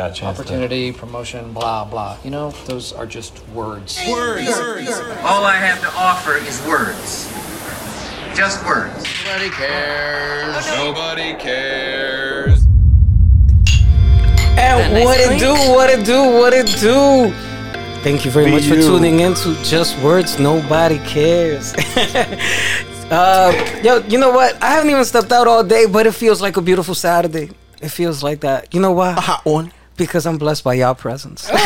got a chance to- opportunity, promotion, blah blah. You know, those are just words. Words. All I have to offer is words. Just words. Nobody cares. Nobody cares. And nice what it clink. do, what it do, what it do. Thank you very Be much for tuning in to Just Words Nobody Cares. uh, yo, you know what? I haven't even stepped out all day, but it feels like a beautiful Saturday. It feels like that. You know why? A hot one. Because I'm blessed by y'all presence.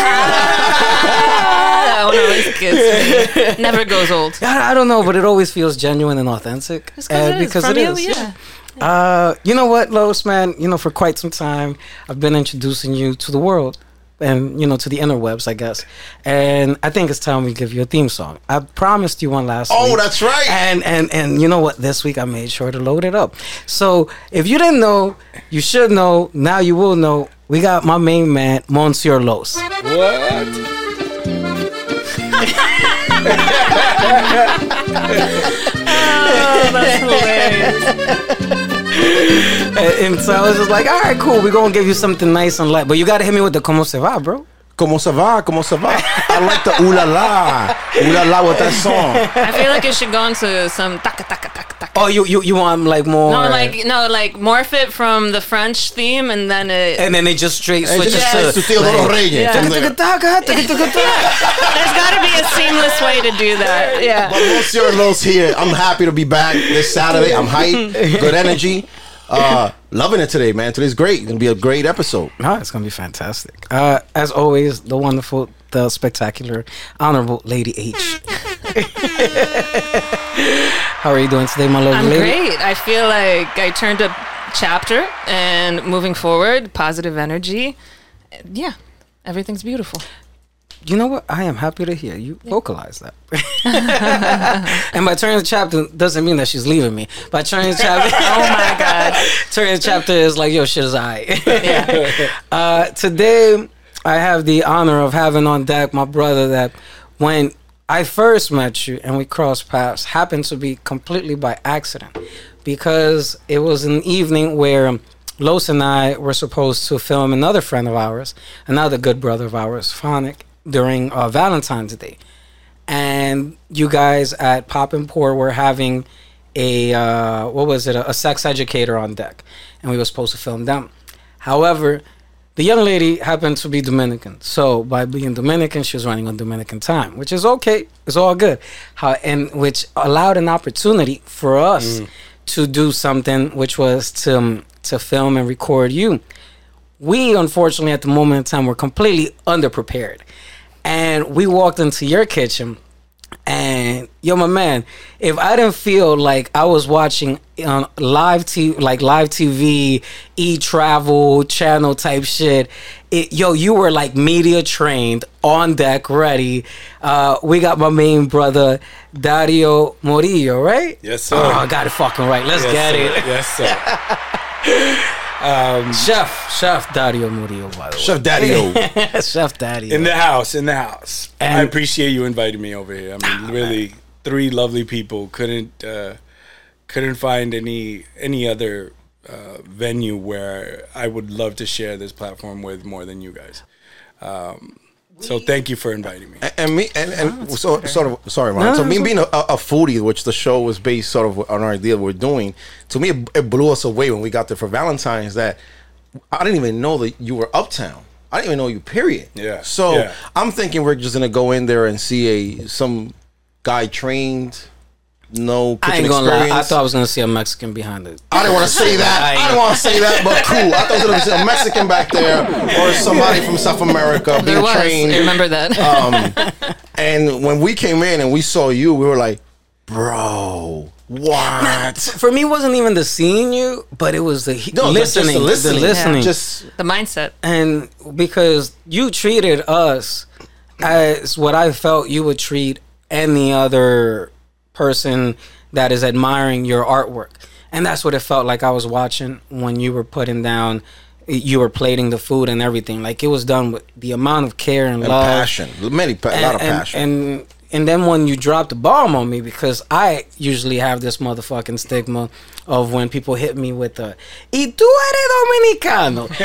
That one always gets me. Never goes old. I, I don't know, but it always feels genuine and authentic. Uh, it because it you, is. yeah. Uh, you know what, Lois, man? You know, for quite some time, I've been introducing you to the world and, you know, to the interwebs, I guess. And I think it's time we give you a theme song. I promised you one last Oh, week. Oh, that's right. And, and, and you know what? This week I made sure to load it up. So if you didn't know, you should know. Now you will know. We got my main man, Monsieur Los. What? Oh, that's hilarious. And, and so I was just like, all right, cool. We're going to give you something nice and light. But you got to hit me with the como se va, bro. Como se va? Como se va? I like the ooh la la. Ooh la la with that song. I feel like it should go into some taka taka taka taka. Oh, you, you, you want like more. No, like no, like morph it from the French theme, and then it. And then they just straight Hey, switch just it to to. Teodoro Reyes. Yeah. from there. There's got to be a seamless way to do that. Yeah. But Monsieur Los here. I'm happy to be back this Saturday. I'm hyped. Good energy. Uh, loving it today, man. Today's great. It's gonna be a great episode. No, it's gonna be fantastic. Uh, as always, the wonderful, the spectacular, honorable Lady H. How are you doing today, my lovely I'm lady? great. I feel like I turned a chapter, and moving forward, positive energy. Yeah, everything's beautiful. You know what? I am happy to hear you vocalize that. and by turning the chapter doesn't mean that she's leaving me. By turning the chapter, Oh my god. turning the chapter is like, yo, shit is alright. Yeah. Uh, today, I have the honor of having on deck my brother that when I first met you and we crossed paths happened to be completely by accident because it was an evening where Los and I were supposed to film another friend of ours, another good brother of ours, Phonic, during uh, Valentine's Day. And you guys at Pop and Pour were having a, uh, what was it, a, a sex educator on deck. And we were supposed to film them. However, the young lady happened to be Dominican. So by being Dominican, she was running on Dominican time, which is okay. It's all good. How and which allowed an opportunity for us to do something, which was to um, to film and record you. We unfortunately at the moment in time were completely underprepared, and we walked into your kitchen and yo, my man, if I didn't feel like I was watching on live TV, like live TV, e travel channel type shit, it, yo, you were like media trained, on deck, ready. Uh, we got my main brother Dario Morillo, right? Yes, sir. Oh, I got it fucking right. Let's Yes, get sir. it. Yes, sir. Um, Chef, Chef Dario Morillo, by the way. Chef Daddy-O. Chef Dario. in the house, in the house. I appreciate you inviting me over here. I mean, really, three lovely people. Couldn't uh, couldn't find any any other uh, venue where I would love to share this platform with more than you guys. Um, so thank you for inviting me. And, and me and, and so sort of sorry, Ron. so me being a, a foodie, which the show was based sort of on our idea we're doing, to me it, it blew us away when we got there for Valentine's that I didn't even know that you were uptown. I didn't even know you. Period. Yeah, So yeah. I'm thinking we're just gonna go in there and see a some guy trained, no kitchen I ain't gonna experience. lie. I thought I was gonna see a Mexican behind it. I didn't want to say that. I didn't want to say that, but cool. I thought there was a Mexican back there or somebody from South America There being was. trained. I remember that. Um, and when we came in and we saw you, we were like, bro, what? For me, it wasn't even the seeing you, but it was the No, just- just listening, the listening. the listening. Just the mindset. and because you treated us as what I felt you would treat any other person that is admiring your artwork. And that's what it felt like I was watching when you were putting down you were plating the food and everything. Like it was done with the amount of care and, and love passion, many, a lot of and, passion. And and then when you drop the bomb on me, because I usually have this motherfucking stigma of when people hit me with the "Y tú eres dominicano,"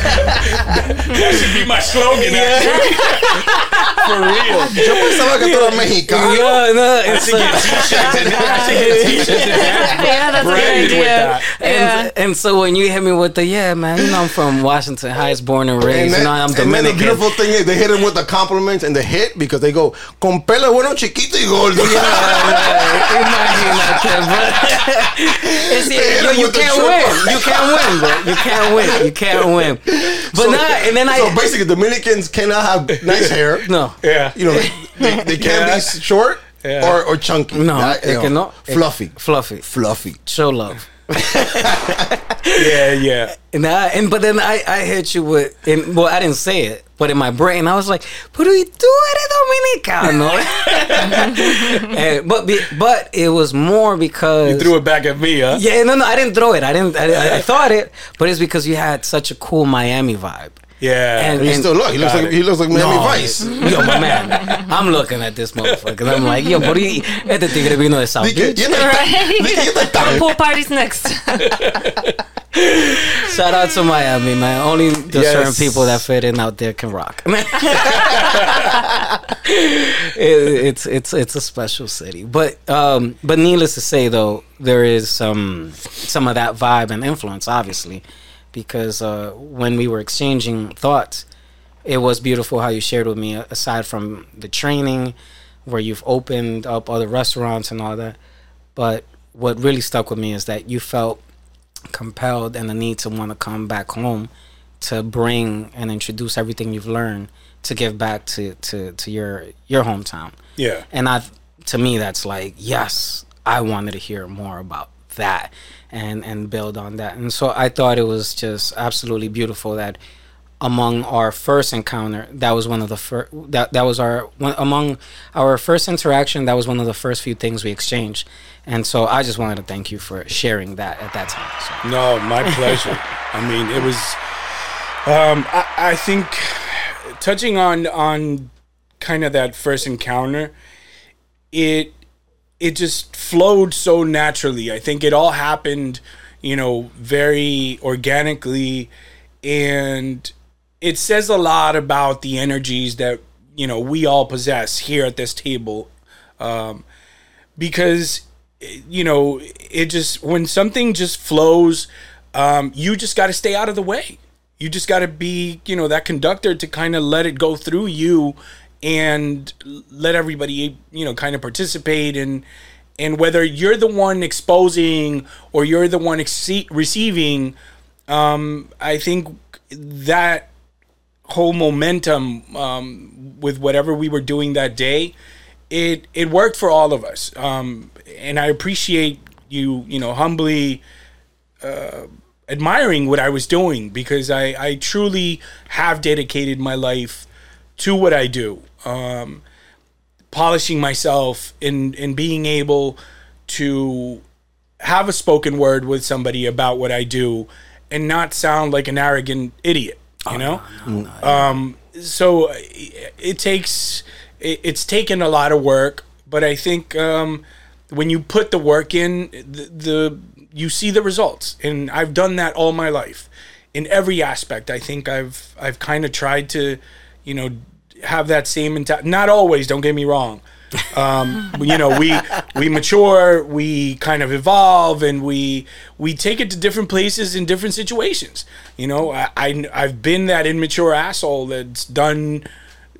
that should be my slogan. actually. For real. Yo pensaba que tú eras mexicano. Yeah, no, I it's should get t-shirts and I should get t-shirts and Yeah, that's a good idea. that. Yeah. and, and so when you hit me with the yeah, man, you know I'm from Washington Heights, born and And raised. then, you know I'm Dominican. and then the beautiful thing is they hit him with the compliments and the hit because they go con pelo bueno chiquito y gordo. Imagínate, bro. It's, They yo, you can't triple. win. You can't win, bro. You can't win. You can't win. But So- not, and then I. so basically, Dominicans cannot have nice hair. no. Yeah. You know, they, they, they can't Yeah. be short Yeah. or, or chunky. No, That, you it know, cannot. It- Fluffy. Fluffy. Fluffy. Show love. Yeah, yeah. And I, and but then I, I hit you with and well I didn't say it, but in my brain I was like, pero y tú eres dominicano. and, but be, but it was more because You threw it back at me, huh? Yeah, no, no, I didn't throw it. I didn't. I, I, I thought it, but it's because you had such a cool Miami vibe. Yeah. And- He still look. He looks Got like it. he looks like Miami No, Vice. Yo, my man, I'm looking at this motherfucker. And I'm like, yo, por ahí, este tigre vino de South Di que, Beach. "Y este- di que este tan-" Pool parties next. Shout out to Miami, man. Only the Yes. certain people that fit in out there can rock. It- it's it's it's a special city, but um, but needless to say, though, there is some some of that vibe and influence, obviously, because uh, when we were exchanging thoughts, it was beautiful how you shared with me. Aside from the training, where you've opened up other restaurants and all that, but what really stuck with me is that you felt compelled and the need to want to come back home to bring and introduce everything you've learned to give back to to to your your hometown. Yeah. And I to me that's like, yes, I wanted to hear more about that and and build on that. And so I thought it was just absolutely beautiful that among our first encounter, that was one of the first that that was our one among our first interaction, that was one of the first few things we exchanged. And so I just wanted to thank you for sharing that at that time. So. No, my pleasure. I mean, it was. Um, I, I think touching on on kind of that first encounter, it it just flowed so naturally. I think it all happened, you know, very organically, and it says a lot about the energies that you know we all possess here at this table, um, because you know it just when something just flows, um, you just got to stay out of the way. You just got to be, you know, that conductor to kind of let it go through you and let everybody, you know, kind of participate and and whether you're the one exposing or you're the one ex- receiving, um, I think that whole momentum um, with whatever we were doing that day, it it worked for all of us. Um, and I appreciate you, you know, humbly uh, admiring what I was doing because I, I truly have dedicated my life to what I do. Um, polishing myself and, and being able to have a spoken word with somebody about what I do and not sound like an arrogant idiot, you know? Um, so it, it takes, it, it's taken a lot of work, but I think um, when you put the work in, the, the you see the results, and I've done that all my life in every aspect. I think I've I've kind of tried to, you know, have that same mentality. Not always, don't get me wrong. Um, you know, we we mature, we kind of evolve, and we we take it to different places in different situations. You know, I, I I've been that immature asshole that's done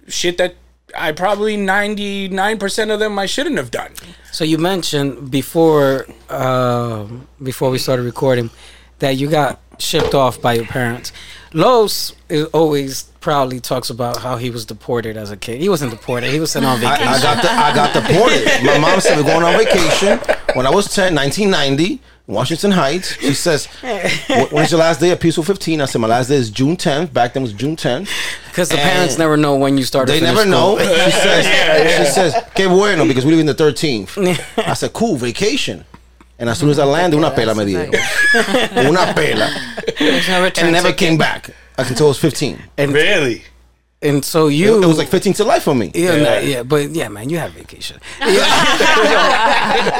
shit that I probably ninety nine percent of them I shouldn't have done. So you mentioned before um before we started recording that you got shipped off by your parents. Los is always proudly talks about how he was deported as a kid. He wasn't deported. He was sent on vacation. I got the, I got deported. My mom said we're going on vacation when I was 10, 1990, Washington Heights. She says, "When's your last day at Peaceful 15?" I said, "My last day is June 10th. Back then was June 10th. Because the And parents never know when you started. They finish never know. She says, she says, "Que bueno," because we live in the 13th. I said, "Cool, vacation." And as soon as I landed, una pela me dieron. Una pela. There's And never came back until I was 15. And really? and so you it was like 15 to life for me. yeah, Yeah. nah, yeah, but yeah, man, you have vacation.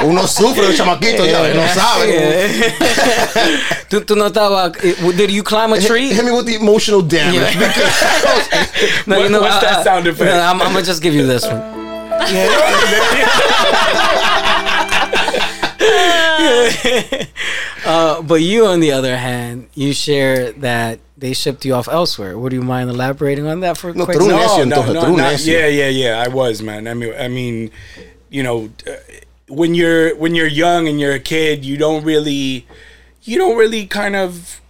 Uno sufre de chamaquito, ya, no sabe. tú, tú no estabas, did you climb a tree? hit me with the emotional damage. No, What- what's that sound effect? No, I'm, I'm gonna just give you this one. uh, but you, on the other hand, you share that they shipped you off elsewhere. Would you mind elaborating on that for No, quick tú eres un second? necio, entonces, tú eres un not- yeah, yeah, yeah. I was, man. I mean, I mean, you know, uh, when you're when you're young and you're a kid, you don't really, you don't really kind of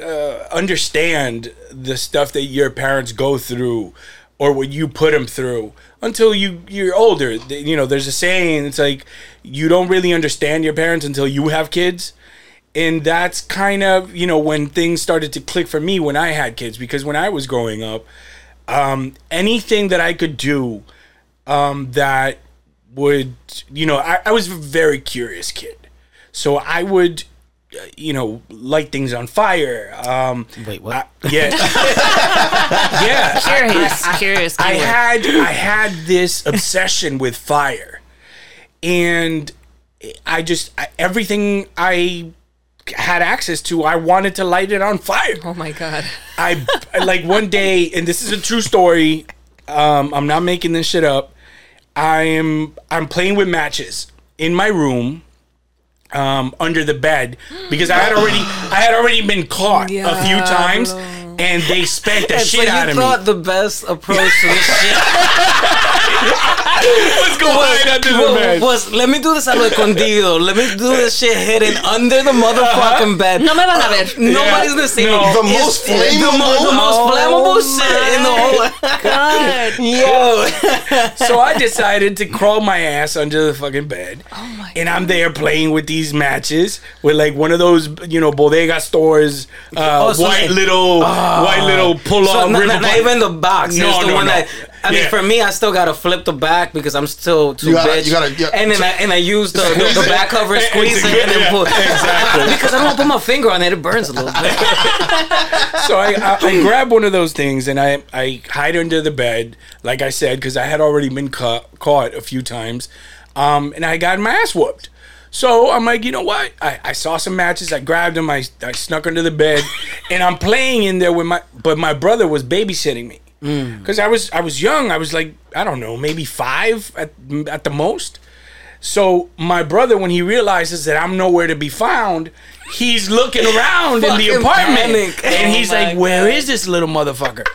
uh, understand the stuff that your parents go through or what you put them through until you you're older. You know, there's a saying. It's like you don't really understand your parents until you have kids. And that's kind of, you know, when things started to click for me when I had kids because when I was growing up, um, anything that I could do um, that would, you know, I, I was a very curious kid. So I would, you know, light things on fire. Um, Wait, what? I- yeah. yeah. I- Curious, curious. I had I had this obsession with fire, and I just I, everything I had access to, I wanted to light it on fire. Oh my god. I like one day, and this is a true story. Um, I'm not making this shit up. I am I'm playing with matches in my room, um, under the bed because I had already I had already been caught a few times, and they spanked the And shit you out of me. You thought the best approach to this shit Let's go hide under the was, bed. was, let me do this a lo escondido. Let me do this shit hidden under the motherfucking bed. No me van a ver. Nobody's gonna see No. me. The It's- most it's the, mo- flammable- the most Oh shit in the whole. God. Yo, so I decided to crawl my ass under the fucking bed. Oh my and I'm there playing with these matches with like one of those, you know, bodega stores, uh, Oh, so white like- little, white little pull so off. not, not, not even the box. No, it's the no, one no. that. I mean, Yeah. for me, I still gotta flip the back because I'm still too You gotta- bitch. you gotta- yeah. and then I and I use the, the, the back cover, squeeze it, and then pull. Exactly. because I don't want to put my finger on it; it burns a little bit. so I, I, I grab one of those things and I, I hide under the bed, like I said, because I had already been ca- caught a few times, um, and I got my ass whooped. So I'm like, you know what? I, I saw some matches. I grabbed them. I, I snuck under the bed, and I'm playing in there with my. But my brother was babysitting me mm. because I was I was young. I was like I don't know, maybe five at at the most. So my brother, when he realizes that I'm nowhere to be found, he's looking around in the Fucking apartment, panic. and Oh he's my like, "Where is this little motherfucker?"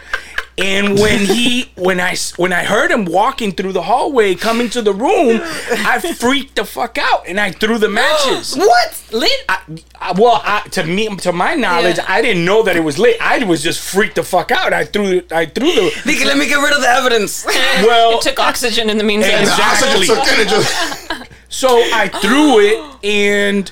And when he, when I, when I heard him walking through the hallway, coming to the room, I freaked the fuck out, and I threw the matches. What? Lit? I, I- well, I, to me, to my knowledge, Yeah. I didn't know that it was lit. I was just freaked the fuck out. I threw, I threw the. Nigga, let me get rid of the evidence. Well, It took oxygen in the meantime. Exactly. So So I threw it and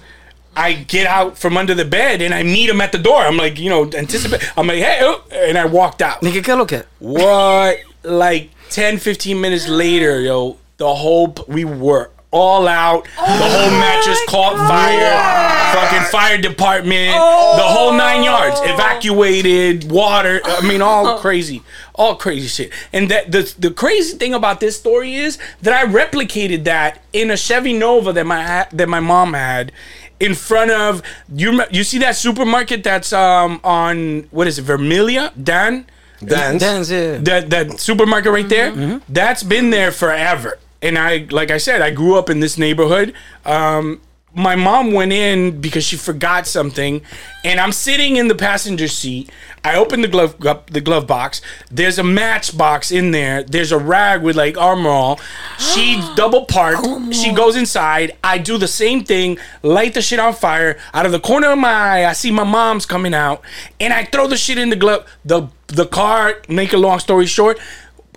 I get out from under the bed and I meet him at the door. I'm like, you know, anticipate. I'm like, hey, oh, and I walked out. Nigga, ¿qué lo que? What? Like 10, 15 minutes later, yo, the whole, we were all out. the oh whole mattress caught fire. Fucking fire department. The whole nine yards. Oh. Evacuated, water. I mean, all crazy. All crazy shit. And that the, the crazy thing about this story is that I replicated that in a Chevy Nova that my that my mom had in front of you. You see that supermarket that's um on what is it, Vermilyea, Dan? Dance. Dance, yeah. that that supermarket right there that's been there forever and i like i said i grew up in this neighborhood um my mom went in because she forgot something and i'm sitting in the passenger seat. I open the glove the glove box. There's a matchbox in there. There's a rag with like Armor All she double parked. She goes inside. I do the same thing light the shit on fire. Out of the corner of my eye i see my mom's coming out and i throw the shit in the glove the the car make a long story short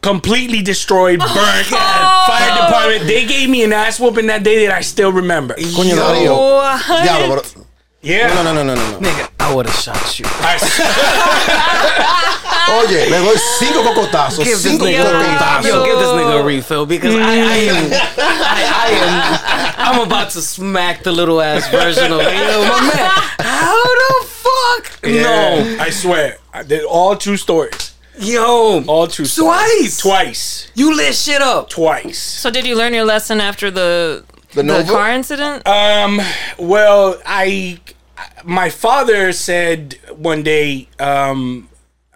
completely destroyed burnt oh. fire department they gave me an ass whooping that day that i still remember Coño, Darío. Diablo, yeah No, no, no, no, no, no. Nigga, I would have shot you. I- Oye, le doy cinco cocotazos. Give this Cinco nigga, cocotazos. yo, give this nigga a refill because I, I am, mm. I, I am, I'm about to smack the little ass version of it. Yo, my man, how the fuck? Yeah, No, I swear. I did all true stories. Yo, All true. stories. Twice? Twice. you lit shit up. Twice. So did you learn your lesson after the The the, Nova? car incident? Um. Well, I, my father said one day, um,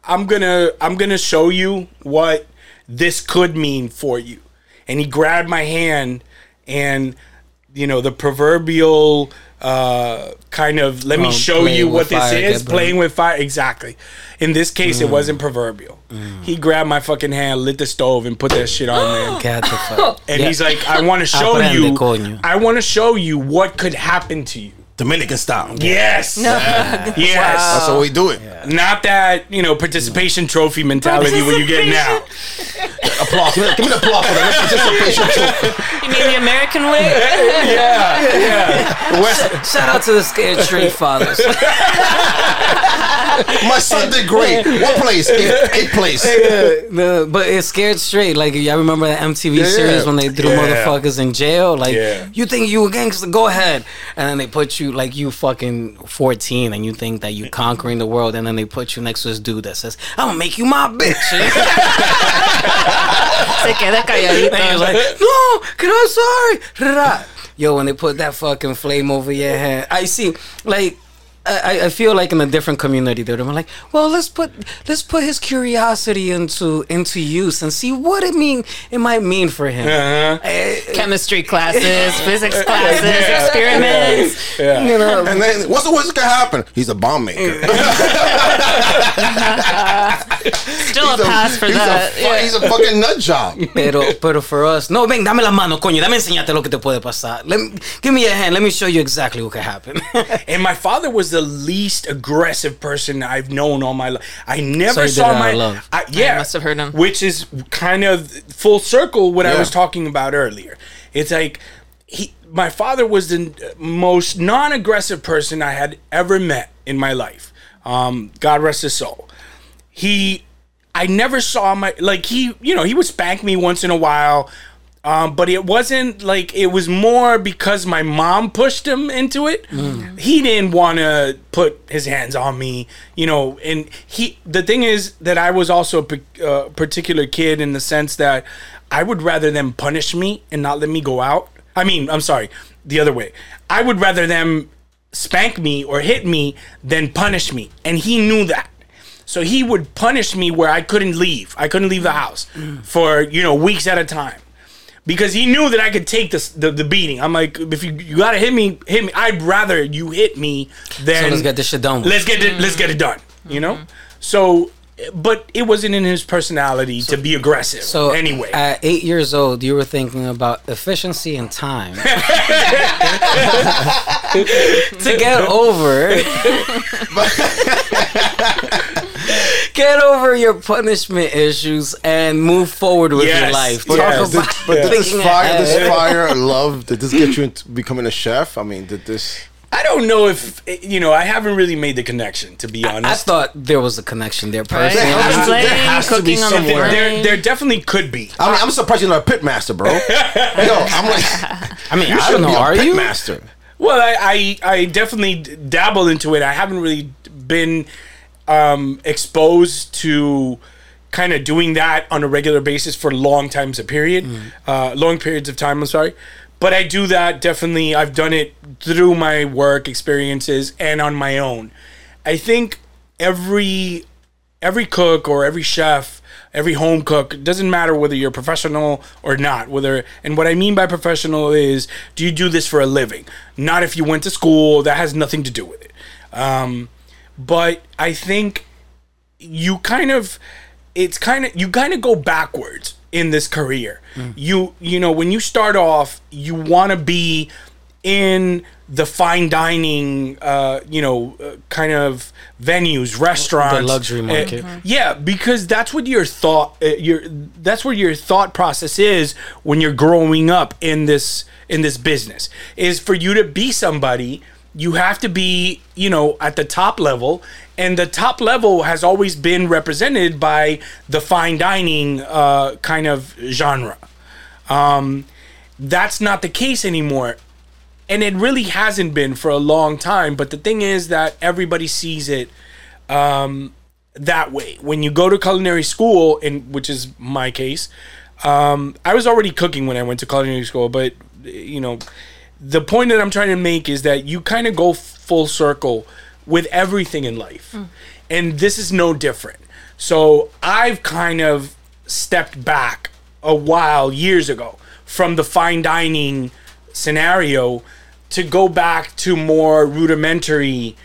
I'm gonna, I'm gonna show you what this could mean for you, and he grabbed my hand, and you know the proverbial uh kind of let me show you what this is playing with fire exactly in this case it wasn't proverbial he grabbed my fucking hand lit the stove and put that shit on there Get the fuck. and Yeah. he's like, I want to show you. I want to show you what could happen to you. Dominican style. Yes. yes. That's how we do it. Not that you know participation trophy mentality where you get now. Applause. Give me, give me the applause for that. Participation trophy. You mean the American way? Yeah. Yeah. West, Shout out to the scared straight fathers. My son did great. What place? Eighth, eighth place. The- but it's scared straight. Like y'all remember that MTV Yeah, series yeah. when they threw Yeah. motherfuckers in jail? Like Yeah. you think you a gangster, go ahead. And then they put you like you fucking fourteen and you think that you're conquering the world and then they put you next to this dude that says, I'm gonna make you my bitch. Se queda calladito. And you're like, no, can I sorry? Yo, when they put that fucking flame over your head, I see, like, I, I feel like in a different community, they're like, well, let's put let's put his curiosity into into use and see what it mean it might mean for him. uh-huh. Eh, Chemistry classes, physics classes, experiments. Yeah. you know, And then what's the worst that can happen? He's a bomb maker. Still a pass for he's that. A, fu- Yeah. He's a fucking nut job. pero pero for us, no, ven, dame la mano, coño, dame enseñarte lo que te puede pasar. Let me, give me your hand. Let me show you exactly what can happen. And my father was the least aggressive person I've known all my life. I never saw my love. I, yeah, must have heard him. Which is kind of full circle what I was talking about earlier. It's like he, my father was the most non-aggressive person I had ever met in my life. Um, God rest his soul. He, I never saw my like he, you know, he would spank me once in a while. Um, but it wasn't like it was more because my mom pushed him into it. He didn't want to put his hands on me, you know. And he, the thing is that I was also a uh, particular kid in the sense that I would rather them punish me and not let me go out. I mean, I'm sorry, the other way. I would rather them spank me or hit me than punish me, and he knew that. So he would punish me where I couldn't leave. I couldn't leave the house for you know weeks at a time because he knew that I could take this the, the beating. I'm like, if you, you gotta hit me, hit me. I'd rather you hit me than so let's get this shit done. with. let's get it let's get it done. You know. Mm-hmm. So, but it wasn't in his personality to be aggressive. So anyway, at eight years old, you were thinking about efficiency and time to get over. get over your punishment issues and move forward with your Yes, life. yes. Talk Did- about But did this fire, this fire, love, did this get you into becoming a chef? I mean, did this? I don't know if you know. I haven't really made the connection to be honest. I thought there was a connection there Right? personally. There has to- there has to be cooking the somewhere. there, there definitely could be. I mean, I'm surprised you're not a pit master, bro. Yo, I'm like, I mean, you I should don't know. be a Are pit you? master. Well, I, I, I definitely dabble into it. I haven't really been um, exposed to kind of doing that on a regular basis for long times a period, uh, long periods of time. I'm sorry, but I do that definitely. I've done it through my work experiences and on my own. I think every every cook or every chef, every home cook, doesn't matter whether you're professional or not, whether and what I mean by professional is do you do this for a living? Not if you went to school, that has nothing to do with it. Um, but I think you kind of it's kind of you kind of go backwards in this career. You you know when you start off, you want to be in the fine dining, uh, you know, uh, kind of venues, restaurants, luxury Uh, market. yeah, because that's what your thought, uh, your that's where your thought process is when you're growing up in this in this business. Is for you to be somebody, you have to be, you know, at the top level, and the top level has always been represented by the fine dining uh, kind of genre. Um, that's not the case anymore and it really hasn't been for a long time but the thing is that everybody sees it um that way. When you go to culinary school, and which is my case, um, I was already cooking when I went to culinary school, but you know, the point that I'm trying to make is that you kind of go full circle with everything in life, and this is no different. So I've kind of stepped back a while years ago from the fine dining scenario to go back to more rudimentary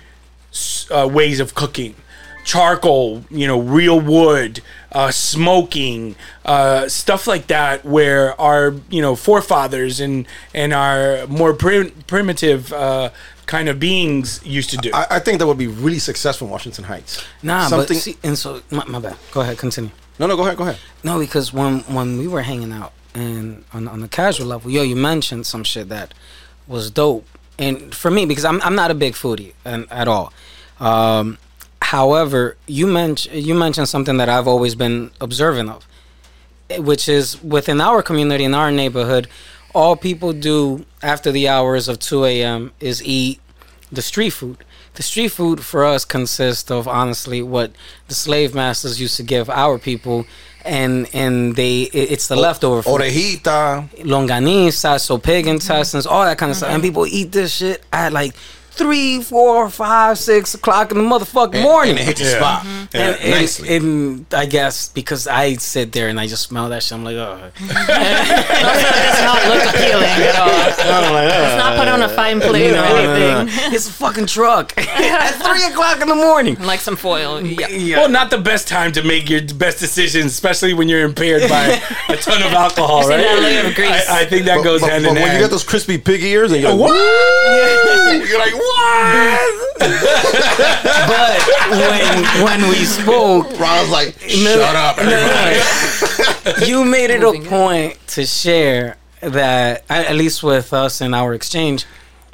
uh, ways of cooking charcoal you know real wood uh, smoking uh, stuff like that where our you know forefathers and and our more prim- primitive uh, kind of beings used to do I, I think that would be really successful in Washington Heights. Nah, Something- but see, and so my, my bad. Go ahead, continue. No, no, go ahead, go ahead. No, because when when we were hanging out and on on the casual level, yo, you mentioned some shit that was dope, and for me, because I'm I'm not a big foodie and, at all. Um, however, you mentioned you mentioned something that I've always been observant of, which is within our community in our neighborhood, all people do after the hours of 2 a.m. is eat the street food. The street food for us consists of honestly what the slave masters used to give our people, and and they it- it's the leftover food. Orejita. longaniza, so pig intestines, all that kind of stuff. And mm-hmm. people eat this shit at like three, four, five, six o'clock in the motherfucking morning. And it hit the spot. Mm-hmm. Yeah, And, and- nicely. and I guess because I sit there and I just smell that shit, I'm like, oh. Also, it does not look appealing at all. It's not put on a fine uh, plate or No, no, no. anything. It's a fucking truck at three o'clock in the morning. Like some foil. Mm, yeah. Well, not the best time to make your best decisions, especially when you're impaired by a ton of alcohol, right? that layer of grease. I, I think that goes but, hand but in when hand. you got those crispy pig ears and you're like, What? what? You're like, what? But when when we spoke, Ron's like, No, shut up. no, everybody." no. you made it a point to share that, at at least with us in our exchange,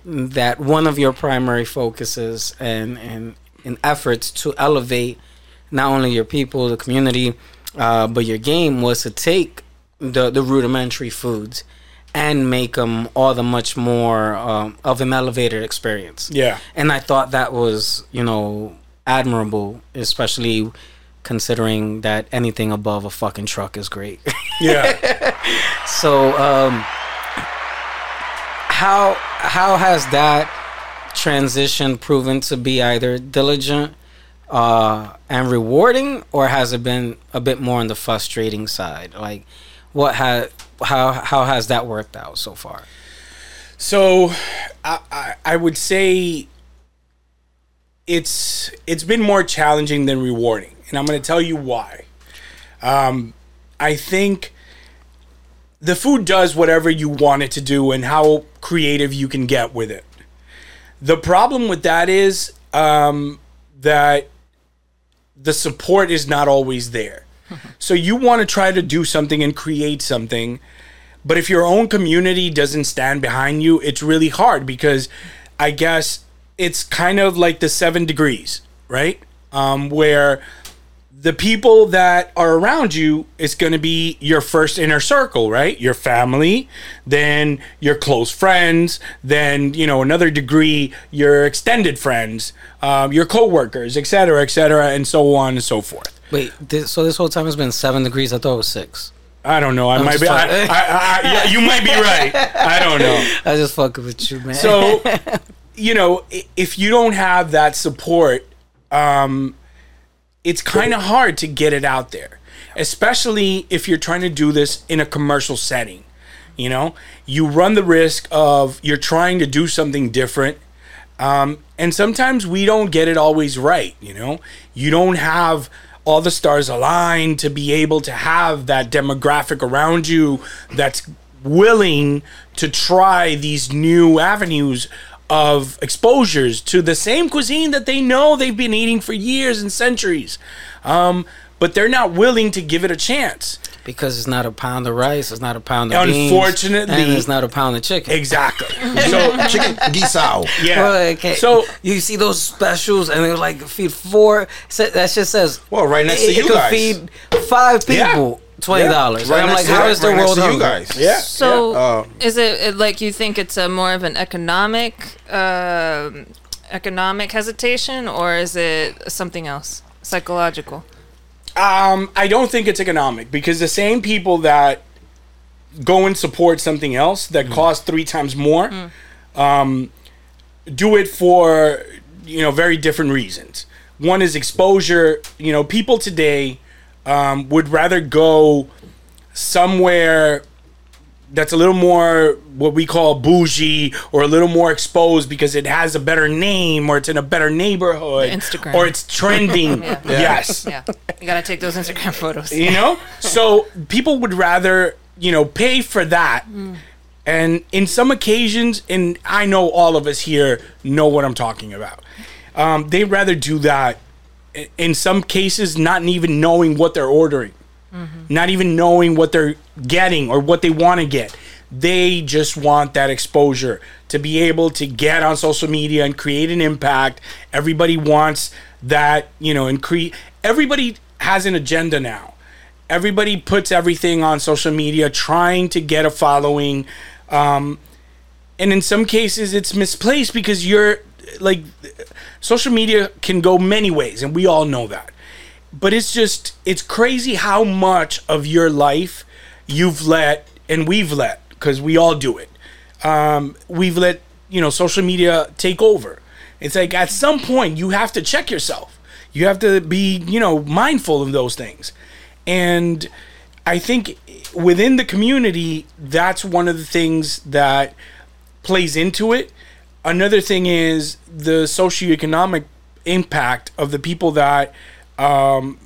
that one of your primary focuses and and, and efforts to elevate not only your people, the community, uh, but your game was to take the the rudimentary foods and make them all the much more um, of an elevated experience Yeah. and I thought that was you know admirable, especially considering that anything above a fucking truck is great. Yeah. so um, how how has that transition proven to be either diligent uh, and rewarding, or has it been a bit more on the frustrating side? Like, what has how how has that worked out so far? So, I, I I would say it's it's been more challenging than rewarding, and I'm going to tell you why. Um, I think the food does whatever you want it to do, and how creative you can get with it. The problem with that is um, that the support is not always there. so you want to try to do something and create something, but if your own community doesn't stand behind you, it's really hard because I guess it's kind of like the seven degrees, right? Um, where the people that are around you is going to be your first inner circle, right? Your family, then your close friends, then you know another degree your extended friends, um, your coworkers, et cetera, et cetera, and so on and so forth. Wait, this, so this whole time has been seven degrees. I thought it was six. I don't know. I might be. I, I, I, yeah, you might be right. I don't know. I just fucking with you, man. So, you know, if you don't have that support, um, it's kind of hard to get it out there, especially if you're trying to do this in a commercial setting. You know, you run the risk of you're trying to do something different. Um, and sometimes we don't get it always right. You know, you don't have all the stars aligned to be able to have that demographic around you that's willing to try these new avenues of exposures to the same cuisine that they know they've been eating for years and centuries. Um, but they're not willing to give it a chance. Because it's not a pound of rice, it's not a pound of beans, Unfortunately- and it's not a pound of chicken. Exactly. So, Chicken guisao. yeah. Well, okay. So, you see those specials, and they're like feed four. That just says Well, right next to it, you it could guys. feed five Yeah. people twenty dollars. Right I'm like, to- how right- is the right world you hungry? guys? yeah. So Uh, is it, it like you think it's a more of an economic um economic hesitation or is it something else? Psychological. Um, I don't think it's economic because the same people that go and support something else that costs three times more, um, do it for you know very different reasons. One is exposure. You know, people today um, would rather go somewhere that's a little more what we call bougie or a little more exposed because it has a better name or it's in a better neighborhood Instagram. or it's trending. Yes Yeah. You gotta take those Instagram photos. you know so people would rather you know pay for that and in some occasions and i know all of us here know what i'm talking about um, they'd rather do that in some cases not even knowing what they're ordering not even knowing what they're getting or what they want to get. They just want that exposure to be able to get on social media and create an impact. Everybody wants that you know and create everybody has an agenda now. Everybody puts everything on social media trying to get a following um, and in some cases it's misplaced because you're like social media can go many ways and we all know that but it's just it's crazy how much of your life you've let and we've let because we all do it. Um, we've let you know social media take over. It's like at some point you have to check yourself. You have to be you know mindful of those things. And i think within the community that's one of the things that plays into it. Another thing is the socioeconomic impact of the people that um,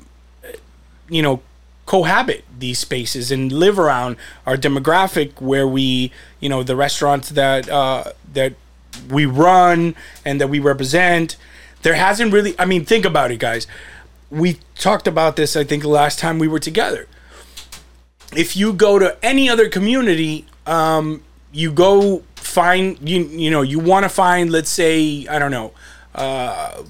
you know cohabit these spaces and live around our demographic where we you know the restaurants that uh, that we run and that we represent. There hasn't really i mean think about it guys. We talked about this i think the last time we were together. If you go to any other community um, you go find you you know you want to find let's say i don't know uh,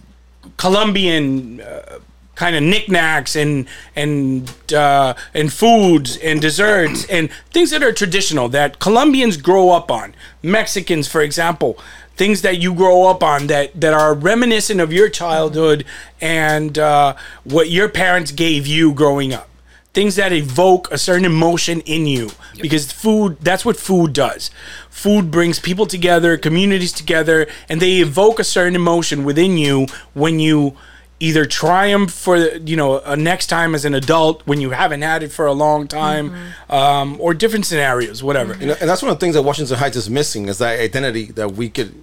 colombian uh, kind of knickknacks and and uh, and foods and desserts and things that are traditional that Colombians grow up on. Mexicans, for example, things that you grow up on that that are reminiscent of your childhood and uh, what your parents gave you growing up. Things that evoke a certain emotion in you because food that's what food does. Food brings people together, communities together, and they evoke a certain emotion within you when you either triumph for you know a next time as an adult when you haven't had it for a long time mm-hmm. um, or different scenarios whatever mm-hmm. You know, and that's one of the things that Washington Heights is missing is that identity that we could,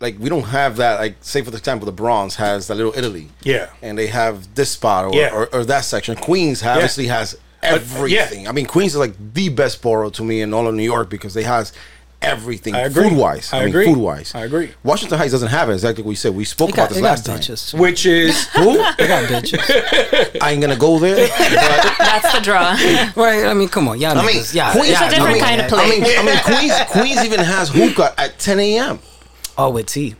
like, we don't have that. Like, say for the example, the Bronx has that little Italy, Yeah. and they have this spot or, Yeah. or, or that section. Queens obviously has uh, everything. I mean, Queens is like the best borough to me in all of New York because they has everything I agree. food wise. I mean, agree. food wise. I agree. Washington Heights doesn't have it. Exactly what we said. We spoke They about this last time. bitches. which is Who? They got bitches. I ain't gonna go there. That's the draw. right? I mean, come on, y'all I mean. Yeah, Queens yeah, It's a different I mean, kind of I mean. I mean, Queens. Queens even has hookah at 10 a.m. Oh, with tea.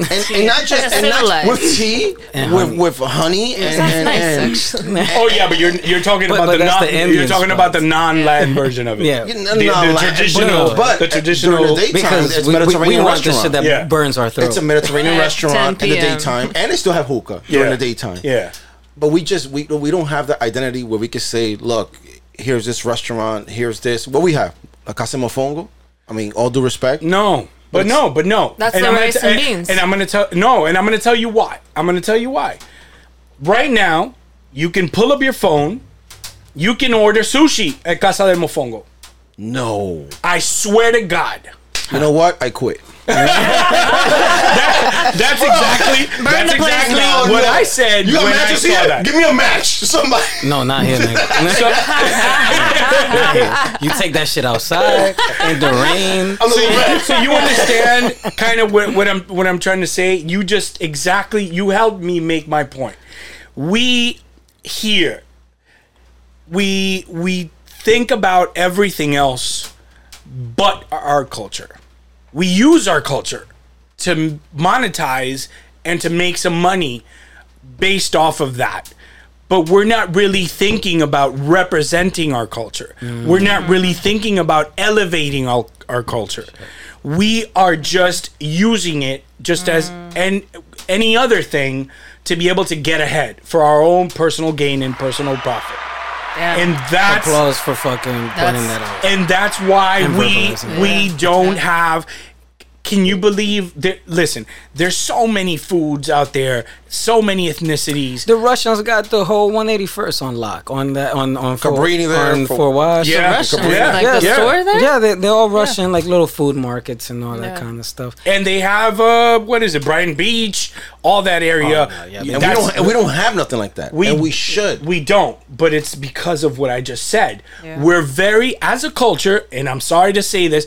And, and not just and not with tea, And with honey. with honey and, That's and, nice, and actually. oh yeah but you're you're talking But- about but the non the you're Indian talking about the non-latin version of it Yeah. You the, the traditional but, but the traditional the daytime, Because it's we, we, Mediterranean we want this restaurant. shit that Yeah. burns our throat. it's a Mediterranean restaurant in the daytime, and they still have hookah during Yeah. the daytime. yeah But we just we we don't have the identity where we could say, look, here's this restaurant, here's this. What we have, a Casa Mofongo. I mean, all due respect. No, but no, but no. That's and the I'm gonna rice t- and beans. And I'm gonna tell no, and I'm gonna tell you why. I'm gonna tell you why. Right now, you can pull up your phone. You can order sushi at Casa del Mofongo. No. I swear to God. You know what? I quit. That's exactly that's the place exactly down. what I said You got when I matches saw here? that. Give me a match, somebody. no, not here, nigga. you take that shit outside in the rain. A little match. so you understand kind of what, what I'm what I'm trying to say. You just exactly you helped me make my point. We here we we think about everything else but our culture. We use our culture to monetize and to make some money based off of that. But we're not really thinking about representing our culture. We're not mm. really thinking about elevating our, our culture. We are just using it just as mm. an, any other thing to be able to get ahead for our own personal gain and personal profit. Yeah. And that's Applause for fucking putting That's- that out. and that's why And we we don't have can you believe that listen there's so many foods out there so many ethnicities The Russians got the whole 181st on lock on that on on Fort- Cabrini there on for- Fort Wash. Yeah. Russian, Yeah. like Yeah. the Yeah. store there. Yeah, they, they're all Russian, like little food markets and all that kind of stuff. and they have uh what is it Brighton Beach all that area Oh, yeah, And we don't, we don't have nothing like that. We- and we should. We don't, but it's because of what I just said. Yeah. We're very, as a culture, and I'm sorry to say this,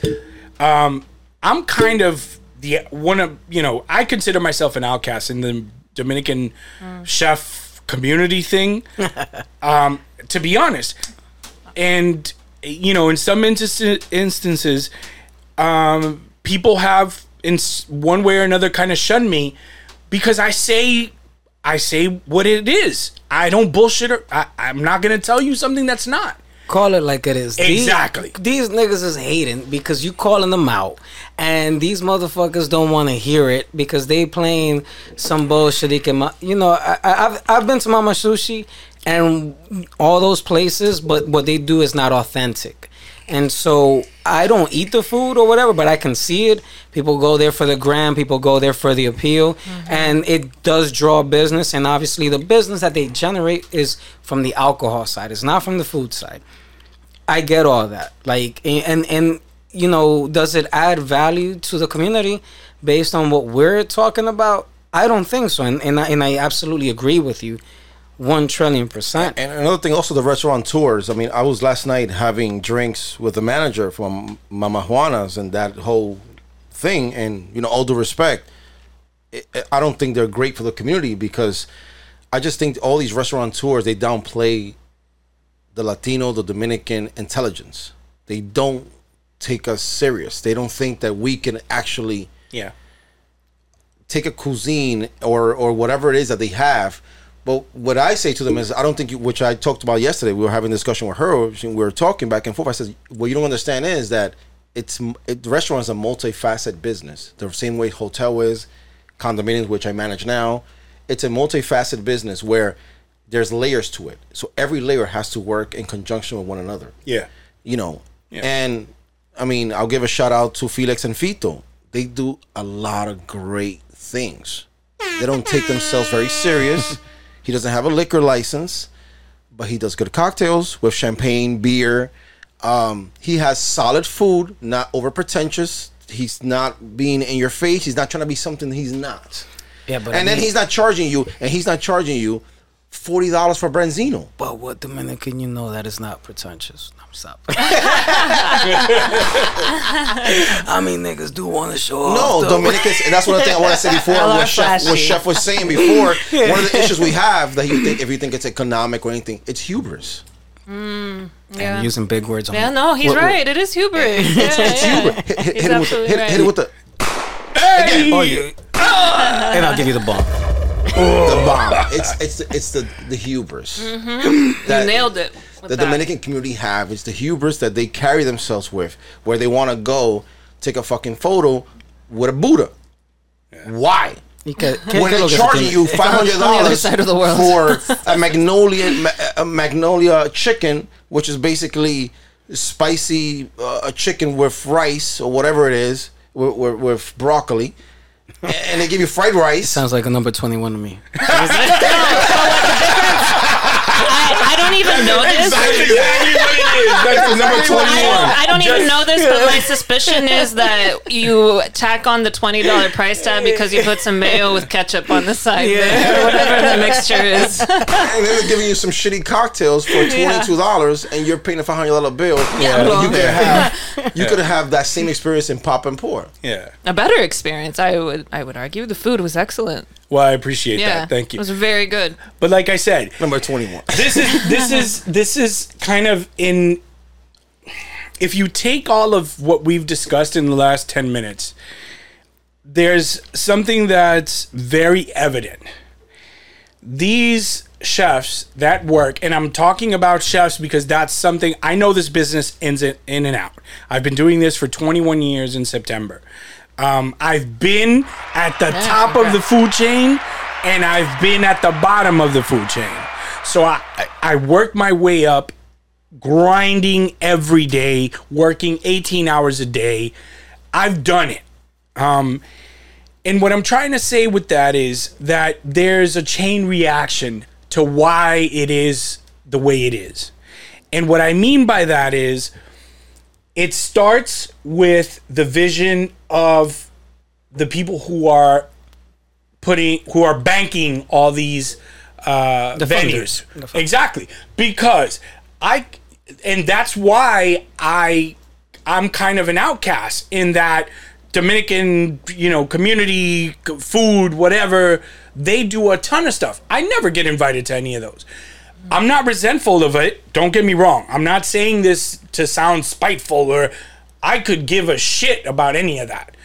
um, I'm kind of the one of you know I consider myself an outcast in the Dominican chef community thing. um, to be honest, and you know, in some instances, instances, um, people have in one way or another kind of shunned me because I say I say what it is. I don't bullshit. Or, I, I'm not gonna tell you something that's not. Call it like it is. These- Exactly. These, niggas is hating because you calling them out, and these motherfuckers don't want to hear it because they playing some bullshit. You know, I, I, I've I've been to Mama Sushi and all those places, but what they do is not authentic. And so I don't eat the food or whatever, but I can see it. People go there for the gram, people go there for the appeal, mm-hmm. and it does draw business. And obviously, the business that they generate is from the alcohol side, it's not from the food side. I get all that. Like and and you know, does it add value to the community based on what we're talking about? I don't think so. And and I, and I absolutely agree with you. 1 trillion percent. And another thing, also the restaurant tours. I mean, I was last night having drinks with the manager from Mama Juana's and that whole thing. And you know, all due respect, I don't think they're great for the community because I just think all these restaurant tours they downplay the Latino, the Dominican intelligence. They don't take us serious. They don't think that we can actually Yeah. take a cuisine or or whatever it is that they have. But what I say to them is, I don't think you, which I talked about yesterday. We were having a discussion with her. We were talking back and forth. I said, what you don't understand is that it's it, the restaurant is a multifaceted business. The same way hotel is, condominiums, which I manage now. It's a multifaceted business where there's layers to it. So every layer has to work in conjunction with one another Yeah. you know. Yeah. And I mean, I'll give a shout out to Felix and Fito. They do a lot of great things. They don't take themselves very serious. he doesn't have a liquor license, but he does good cocktails with champagne, beer. Um, he has solid food, not over pretentious. He's not being in your face. He's not trying to be something he's not. Yeah, but and I then he's not charging you, and he's not charging you forty dollars for Branzino. But what Dominican you know that is not pretentious? I'm stop. I mean, niggas do want to show off. No, though. Dominicans, and that's one of the things I want to say before. What chef, what chef was saying before, one of the issues we have that you think if you think it's economic or anything, it's hubris. Mm, yeah. I'm using big words on Yeah, no, he's What- what- right. It is hubris. Yeah, It's yeah. hubris. Hit, hit, hit, it with the, absolutely right. hit it with the Oh, yeah. and I'll give you the bomb. The bomb. It's it's the, it's the the hubris You that nailed it. the that. Dominican community have. It's the hubris that they carry themselves with, where they want to go take a fucking photo with a Buddha. Why? Y que- que- when they're lo que se charging you five hundred on the other dollars side of the world. for a magnolia a magnolia chicken, which is basically spicy uh, chicken with rice or whatever it is with, with, with broccoli, and they give you fried rice. Sounds like a number 21 to me. I, I don't even know this. That's exactly what it is. That's the number I 21. don't, I don't even know this, but my suspicion is that you tack on the twenty dollar price tag because you put some mayo with ketchup on the side, there, or whatever the mixture is. and then they're giving you some shitty cocktails for twenty two dollars, and you're paying a five hundred dollar bill. Yeah. you could have you could have that same experience in pop and pour. Yeah. A better experience, I would, I would argue. The food was excellent. Well, I appreciate Yeah, that. Thank you. It was very good. But like I said, Number twenty one. this is this is this is kind of in if you take all of what we've discussed in the last 10 minutes there's something that's very evident. These chefs that work and i'm talking about chefs because that's something i know this business ins in, in and out. I've been doing this for 21 years in september. Um, i've been at the top of the food chain and I've been at the bottom of the food chain. So I I- worked my way up, grinding every day, working 18 hours a day. I've done it. Um, and what I'm trying to say with that is that there's a chain reaction to why it is the way it is. And what I mean by that is it starts with the vision of the people who are putting who are banking all these uh, The. The. Exactly. Because I and that's why I I'm kind of an outcast in that Dominican, you know, community food, whatever, they do a ton of stuff. I never get invited to any of those. I'm not resentful of it. Don't get me wrong. I'm not saying this to sound spiteful or I could give a shit about any of that.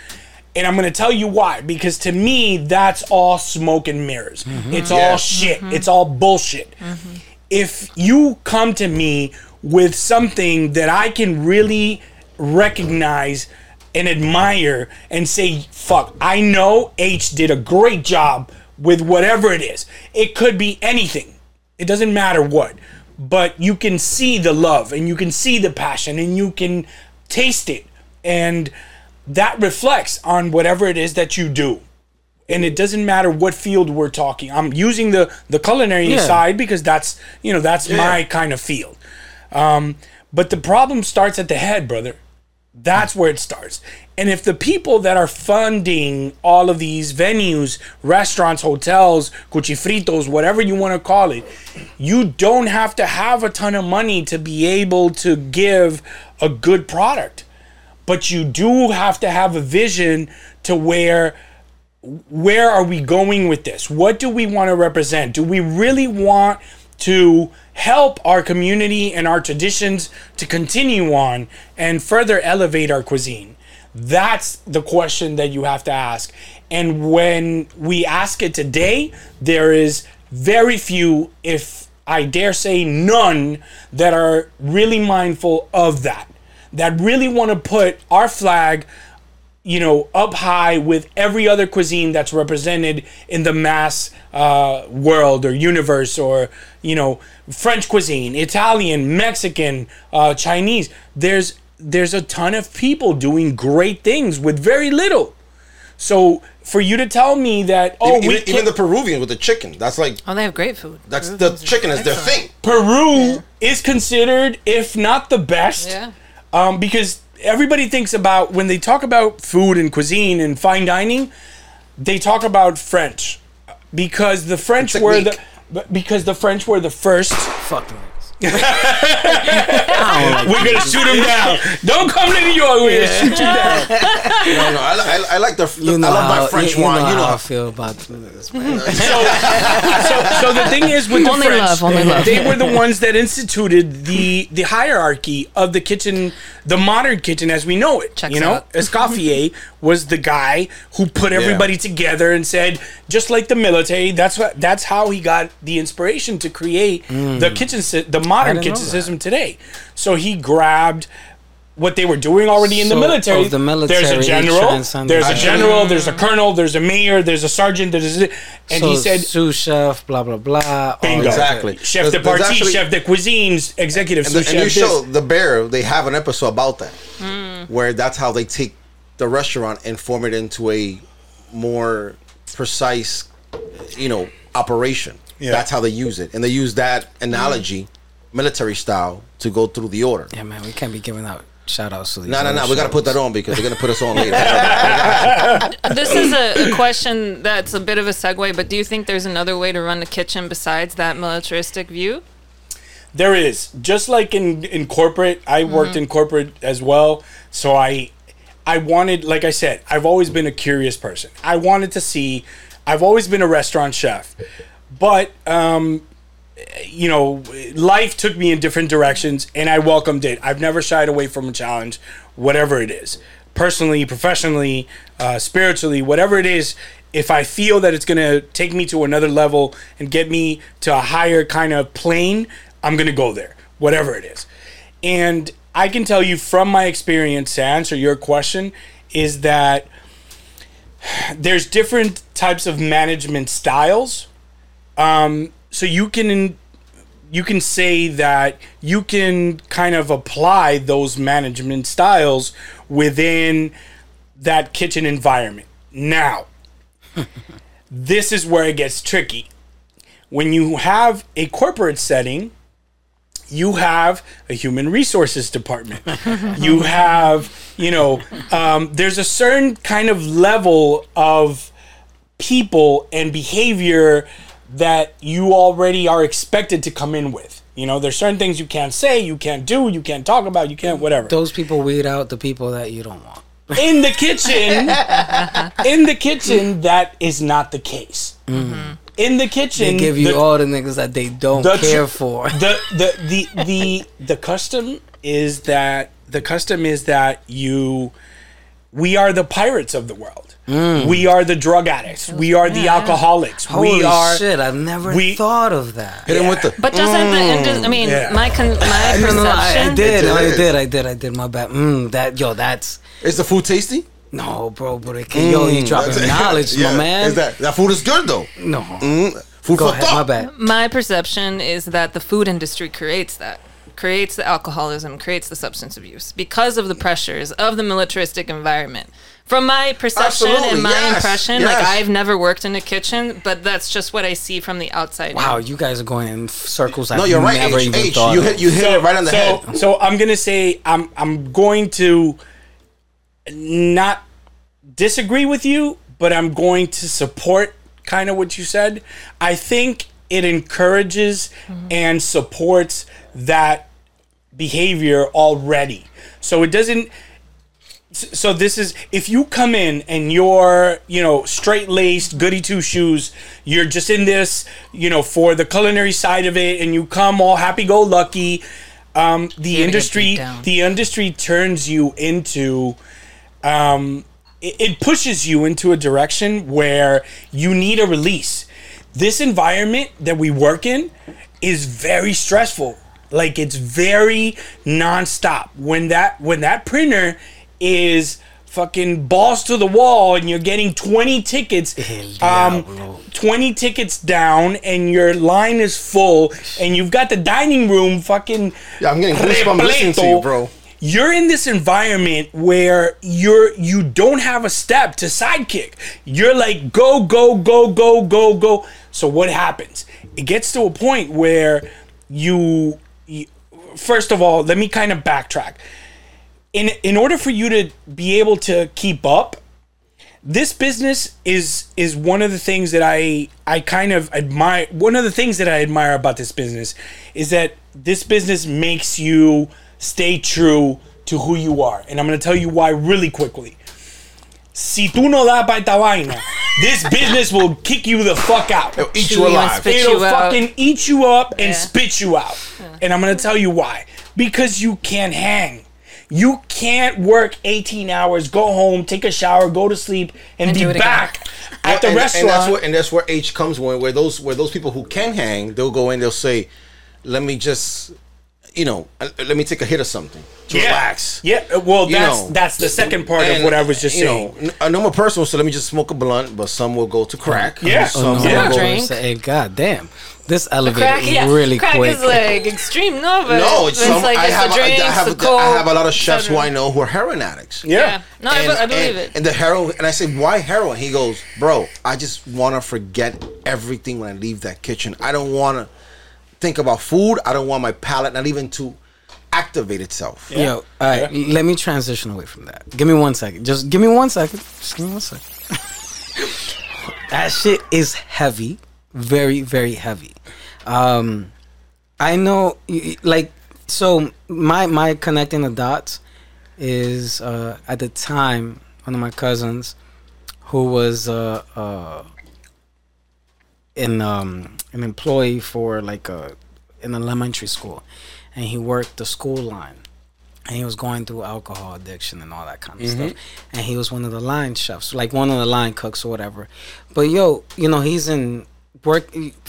And I'm going to tell you why. Because to me, that's all smoke and mirrors. Mm-hmm. It's all shit. Mm-hmm. It's all bullshit. Mm-hmm. If you come to me with something that I can really recognize and admire and say, fuck, I know H did a great job with whatever it is. It could be anything. It doesn't matter what. But you can see the love and you can see the passion and you can taste it. And that reflects on whatever it is that you do. And it doesn't matter what field we're talking. I'm using the the culinary Yeah. side because that's you know that's my kind of field. Um, but the problem starts at the head, brother. That's where it starts. And if the people that are funding all of these venues, restaurants, hotels, cuchifritos, whatever you want to call it, you don't have to have a ton of money to be able to give a good product. But you do have to have a vision to where where are we going with this? What do we want to represent? Do we really want to help our community and our traditions to continue on and further elevate our cuisine? That's the question that you have to ask. And when we ask it today, there is very few, if I dare say none, that are really mindful of that, that really want to put our flag you know, up high with every other cuisine that's represented in the mass uh, world or universe, or you know, French cuisine, Italian, Mexican, uh, Chinese. There's there's a ton of people doing great things with very little. So for you to tell me that oh, even, we even, even the Peruvian with the chicken. That's like Oh, they have great food. that's the Peruvians are chicken is their excellent. thing. Peru is considered, if not the best, Yeah. Um, because everybody thinks about when they talk about food and cuisine and fine dining, they talk about French because the French were the because the French were the first. Fuck them niggas. We're gonna shoot him down. Don't come to New York. We're gonna shoot you down. No, no, I, I, I like the. You know I love how, my French you, you wine. know You know how I feel about them niggas, man. So, so, so the thing is with the Only French, love, only love. they were the ones that instituted the the hierarchy of the kitchen, the modern kitchen as we know it. Checks you know, out. Escoffier was the guy who put everybody together and said, just like the military, that's what that's how he got the inspiration to create the mm. kitchen, the modern Mm. didn't know kitchen that. system today. So he grabbed. What they were doing already in the military. of the military, there's a general, there's a general, there's a colonel, there's a mayor, there's a sergeant, there's a, and so he said, sous chef, blah blah blah. Bingo. exactly. chef There's- de there's partie, actually- chef de cuisines, executive And, sous the, and you show the bear. They have an episode about that, where that's how they take the restaurant and form it into a more precise, you know, operation. Yeah. That's how they use it, and they use that analogy, military style, to go through the order. Yeah, man, we can't be giving out shout outs to these. No, no, no. We got to put that on because they're gonna put us on later. This is a, a question that's a bit of a segue, but do you think there's another way to run the kitchen besides that militaristic view? There is just like in in corporate. I worked in corporate as well, so I I wanted, like I said, I've always been a curious person. I wanted to see. I've always been a restaurant chef, but um, you know, life took me in different directions, and I welcomed it. I've never shied away from a challenge, whatever it is, personally, professionally, uh, spiritually, whatever it is. If I feel that it's gonna take me to another level and get me to a higher kind of plane, I'm gonna go there, whatever it is. And I can tell you from my experience to answer your question is that there's different types of management styles. Um, so you can you can say that you can kind of apply those management styles within that kitchen environment. Now, this is where it gets tricky. When you have a corporate setting, you have a human resources department. you have, you know, um, there's a certain kind of level of people and behavior that you already are expected to come in with. You know, there's certain things you can't say, you can't do, you can't talk about, you can't whatever. Those people weed out the people that you don't want. In the kitchen, in the kitchen, that is not the case. Mm-hmm. In the kitchen, They give you the- all the niggas that they don't the care for. the the the the the custom is that the custom is that you we are the pirates of the world. We are the drug addicts. We are the Yeah. alcoholics. Holy we are shit! I've never we- thought of that. Hit him with the. But doesn't the indus- I mean, Yeah. my con- my No, no, no, I, I did, I did, I did, I did. My bad. Mm, that yo, that's Is the food tasty? no, bro. But it can, yo, you dropping That's it. knowledge, Yeah. my man. Is that that food is good though? no, Mm, food go for ahead. thought. My bad. My perception is that the food industry creates that, creates the alcoholism, creates the substance abuse because of the pressures of the militaristic environment. From my perception Absolutely, and my yes, impression, like. I've never worked in a kitchen, but that's just what I see from the outside. Wow, you guys are going in circles. No, I've you're right. Never H, even H, thought. you hit you hit it right on the so, head. So I'm gonna say I'm I'm going to not disagree with you, but I'm going to support kind of what you said. I think it encourages mm-hmm. and supports that behavior already. So it doesn't so this is if you come in and you're you know straight laced goody two shoes you're just in this you know for the culinary side of it and you come all happy go lucky um, the get industry the industry turns you into um, it, it pushes you into a direction where you need a release. This environment that we work in is very stressful like it's very nonstop when that when that printer is fucking balls to the wall and you're getting 20 tickets um 20 tickets down and your line is full and you've got the dining room fucking Yeah, I'm getting goosebumps listening to you, bro. You're in this environment where you're you don't have a step to sidekick. You're like go go go go go go. So what happens? It gets to a point where you, you first of all, let me kind of backtrack. In in order for you to be able to keep up, this business is is one of the things that I I kind of admire. One of the things that I admire about this business is that this business makes you stay true to who you are, and I'm going to tell you why really quickly. Si tú no da pa esta vaina, this business will kick you the fuck out. It'll eat you you and alive. spit It'll you out. fucking eat you up and Yeah. spit you out. And I'm gonna tell you why. Because you can't hang. You can't work 18 hours, go home, take a shower, go to sleep, and, And be do it again. back at the and, restaurant. And that's where and that's where H comes when where those where those people who can hang, they'll go in, they'll say, "Let me just, you know, let me take a hit of something to yeah. relax." Yeah, uh, well, You that's know. that's the second part of what I was just you saying. know, n- a normal person will say, "Let me just smoke a blunt," but some will go to crack. Yeah. some Oh, will no. go- Drink. Hey, God damn, this elevated Crack, yeah. really crack quick. is like extreme. No, but No, it's, some. like I it's have, the a- I drinks, have, the a- coke, I have a lot of chefs who. I know who are heroin addicts. Yeah. Yeah, no, I, I believe and, it. And the heroin, and I say, why heroin? He goes, bro, I just want to forget everything when I leave that kitchen. I don't want to think about food. I don't want my palate not even to activate itself. Yo, all right, let me transition away from that. Give me one second. Just give me one second. Just give me one second. that shit is heavy, very, very heavy. Um, I know, like, so my my connecting the dots is uh, at the time one of my cousins who was uh, uh, in um, an employee for like a in an elementary school, and he worked the school line, and he was going through alcohol addiction and all that kind of stuff, and he was one of the line chefs, like one of the line cooks or whatever. But yo, you know, he's in work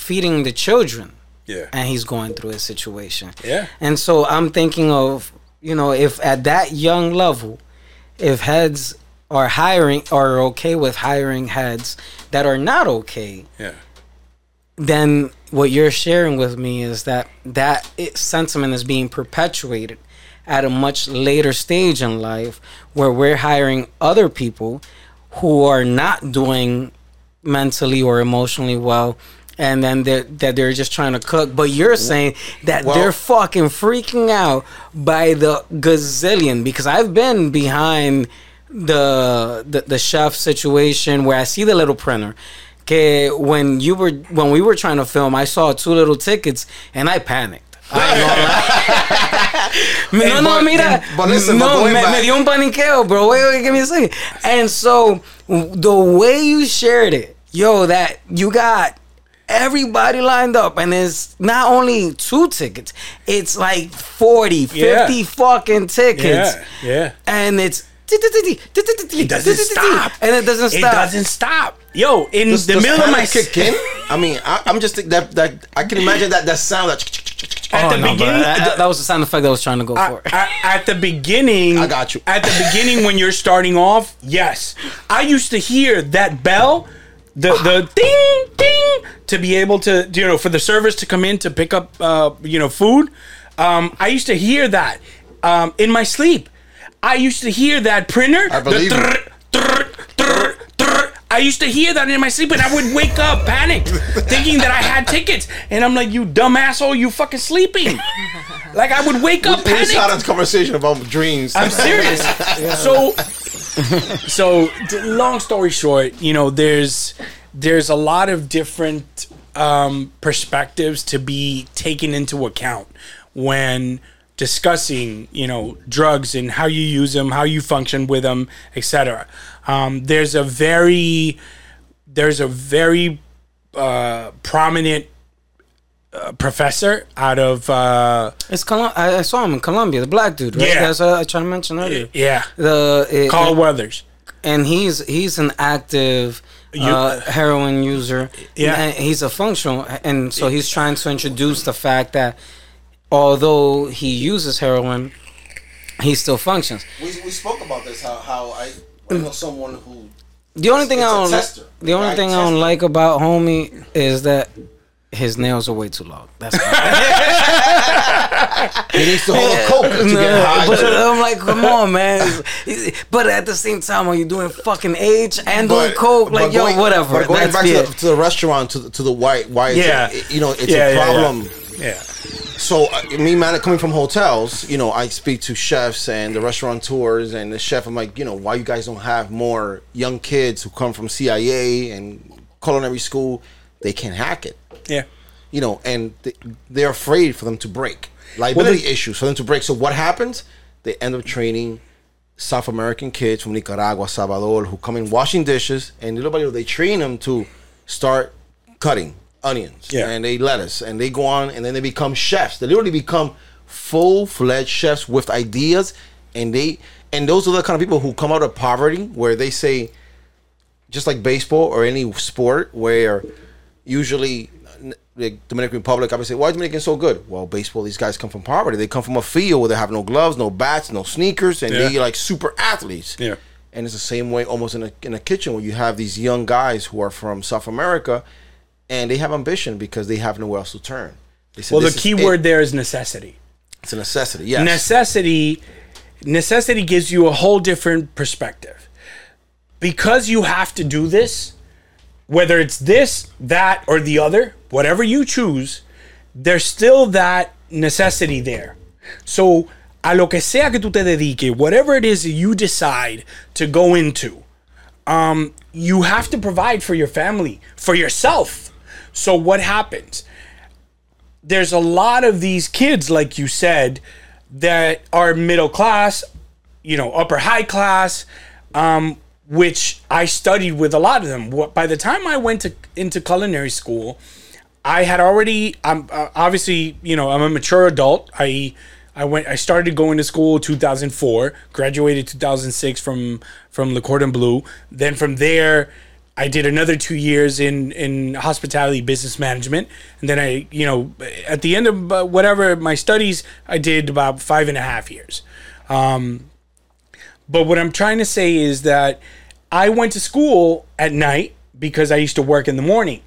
feeding the children, Yeah. and he's going through a situation. Yeah. And so I'm thinking of, you know, if at that young level, if heads are hiring are okay with hiring heads that are not okay, Yeah. then what you're sharing with me is that that sentiment is being perpetuated at a much later stage in life where we're hiring other people who are not doing mentally or emotionally well and then they're, that they're just trying to cook but you're saying that Well- they're fucking freaking out by the gazillion because i've been behind the, the the chef situation where i see the little printer que when you were when we were trying to film i saw two little tickets and i panicked I ain't gonna no, no, but- mira. but listen, no, me, me dio un paniqueo, bro. Wait, wait, give me a second. And so, the way you shared it, yo, that you got everybody lined up, and it's not only two tickets, it's like 40, 50 Yeah. fucking tickets. Yeah. Yeah. And it's. It doesn't stop. And it doesn't stop It doesn't stop. Yo, in Does, the does middle of my panic kick in? I mean, I, I'm just that that I can imagine that that sound that. at Oh, the no, beginning, that, that was the sound effect I was trying to go for. at, at the beginning, I got you. At the beginning, when you're starting off, yes, I used to hear that bell, the the ding ding, to be able to you know for the servers to come in to pick up uh, you know food. Um, I used to hear that um, in my sleep. I used to hear that printer. I believe the. I used to hear that in my sleep, and I would wake up panicked, thinking that I had tickets. And I'm like, "You dumb asshole, you fucking sleeping!" Like I would wake up We just panicked. had this conversation about dreams. I'm serious. So, so long story short, you know, there's there's a lot of different um, perspectives to be taken into account when discussing, you know, drugs and how you use them, how you function with them, etc. Um, there's a very there's a very uh, prominent uh, professor out of uh, It's Colum- I, I saw him in Colombia, the black dude, right? Yeah. That's what I tried to mention earlier. yeah The uh, Carl Weathers. and he's he's an active You- uh, heroin user. Yeah. and he's a functional, and so he's trying to introduce the fact that although he uses heroin, he still functions. we, we spoke about this. How how I, I know mm. someone who The only thing It's I a don't tester. the only Right? thing I don't like about homie is that his nails are way too long. That's all. he needs to hold a coke to get high. but I'm like, come on, man. But at the same time, are you doing fucking age and doing coke? Like, but yo, whatever. But going That's back to the, to the restaurant, to the, to the white, why? It's Yeah. a, you know, it's Yeah, a yeah, yeah. Yeah. So uh, me, man, coming from hotels, you know, I speak to chefs and the restaurateurs and the chef. I'm like, you know, why you guys don't have more young kids who come from CIA and culinary school? They can't hack it, Yeah. you know, and they, they're afraid for them to break liability the- issues for them to break. So what happens? They end up training South American kids from Nicaragua, Salvador, who come in washing dishes, and little by little they train them to start cutting onions Yeah. and they lettuce, and they go on, and then they become chefs. They literally become full fledged chefs with ideas, and they and those are the kind of people who come out of poverty, where they say, just like baseball or any sport, where usually the Dominican Republic, I would say, why is Dominican so good? Well, baseball, these guys come from poverty. They come from a field where they have no gloves, no bats, no sneakers, and Yeah. they like super athletes. Yeah. And it's the same way almost in a, in a kitchen where you have these young guys who are from South America and they have ambition because they have nowhere else to turn. Said, Well, the "This is key it." word there is necessity. It's a necessity. Yes. Necessity necessity gives you a whole different perspective. Because you have to do this, whether it's this, that, or the other, whatever you choose, there's still that necessity there. So, a lo que sea que tú te dedique, whatever it is you decide to go into, um, you have to provide for your family, for yourself. So, what happens? there's a lot of these kids, like you said, that are middle class, you know, upper high class, um, which I studied with a lot of them. By the time I went to into culinary school, I had already. I'm uh, obviously, you know, I'm a mature adult. I I went. I started going to school 2004. Graduated 2006 from from Le Cordon Bleu. Then from there, I did another two years in in hospitality business management, and then I, you know, at the end of uh, whatever my studies, I did about five and a half years. Um, But what I'm trying to say is that I went to school at night because I used to work in the morning.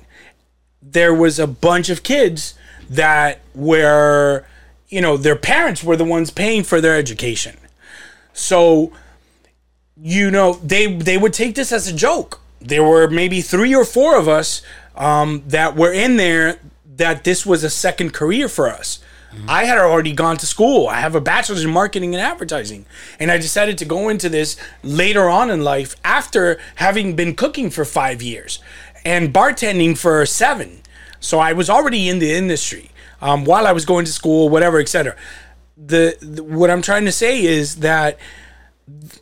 There was a bunch of kids that were, you know, their parents were the ones paying for their education. So, you know, they they would take this as a joke. There were maybe three or four of us um, that were in there that this was a second career for us. I had already gone to school. I have a bachelor's in marketing and advertising. And I decided to go into this later on in life after having been cooking for five years and bartending for seven. So I was already in the industry um, while I was going to school, whatever, etc. The, the what I'm trying to say is that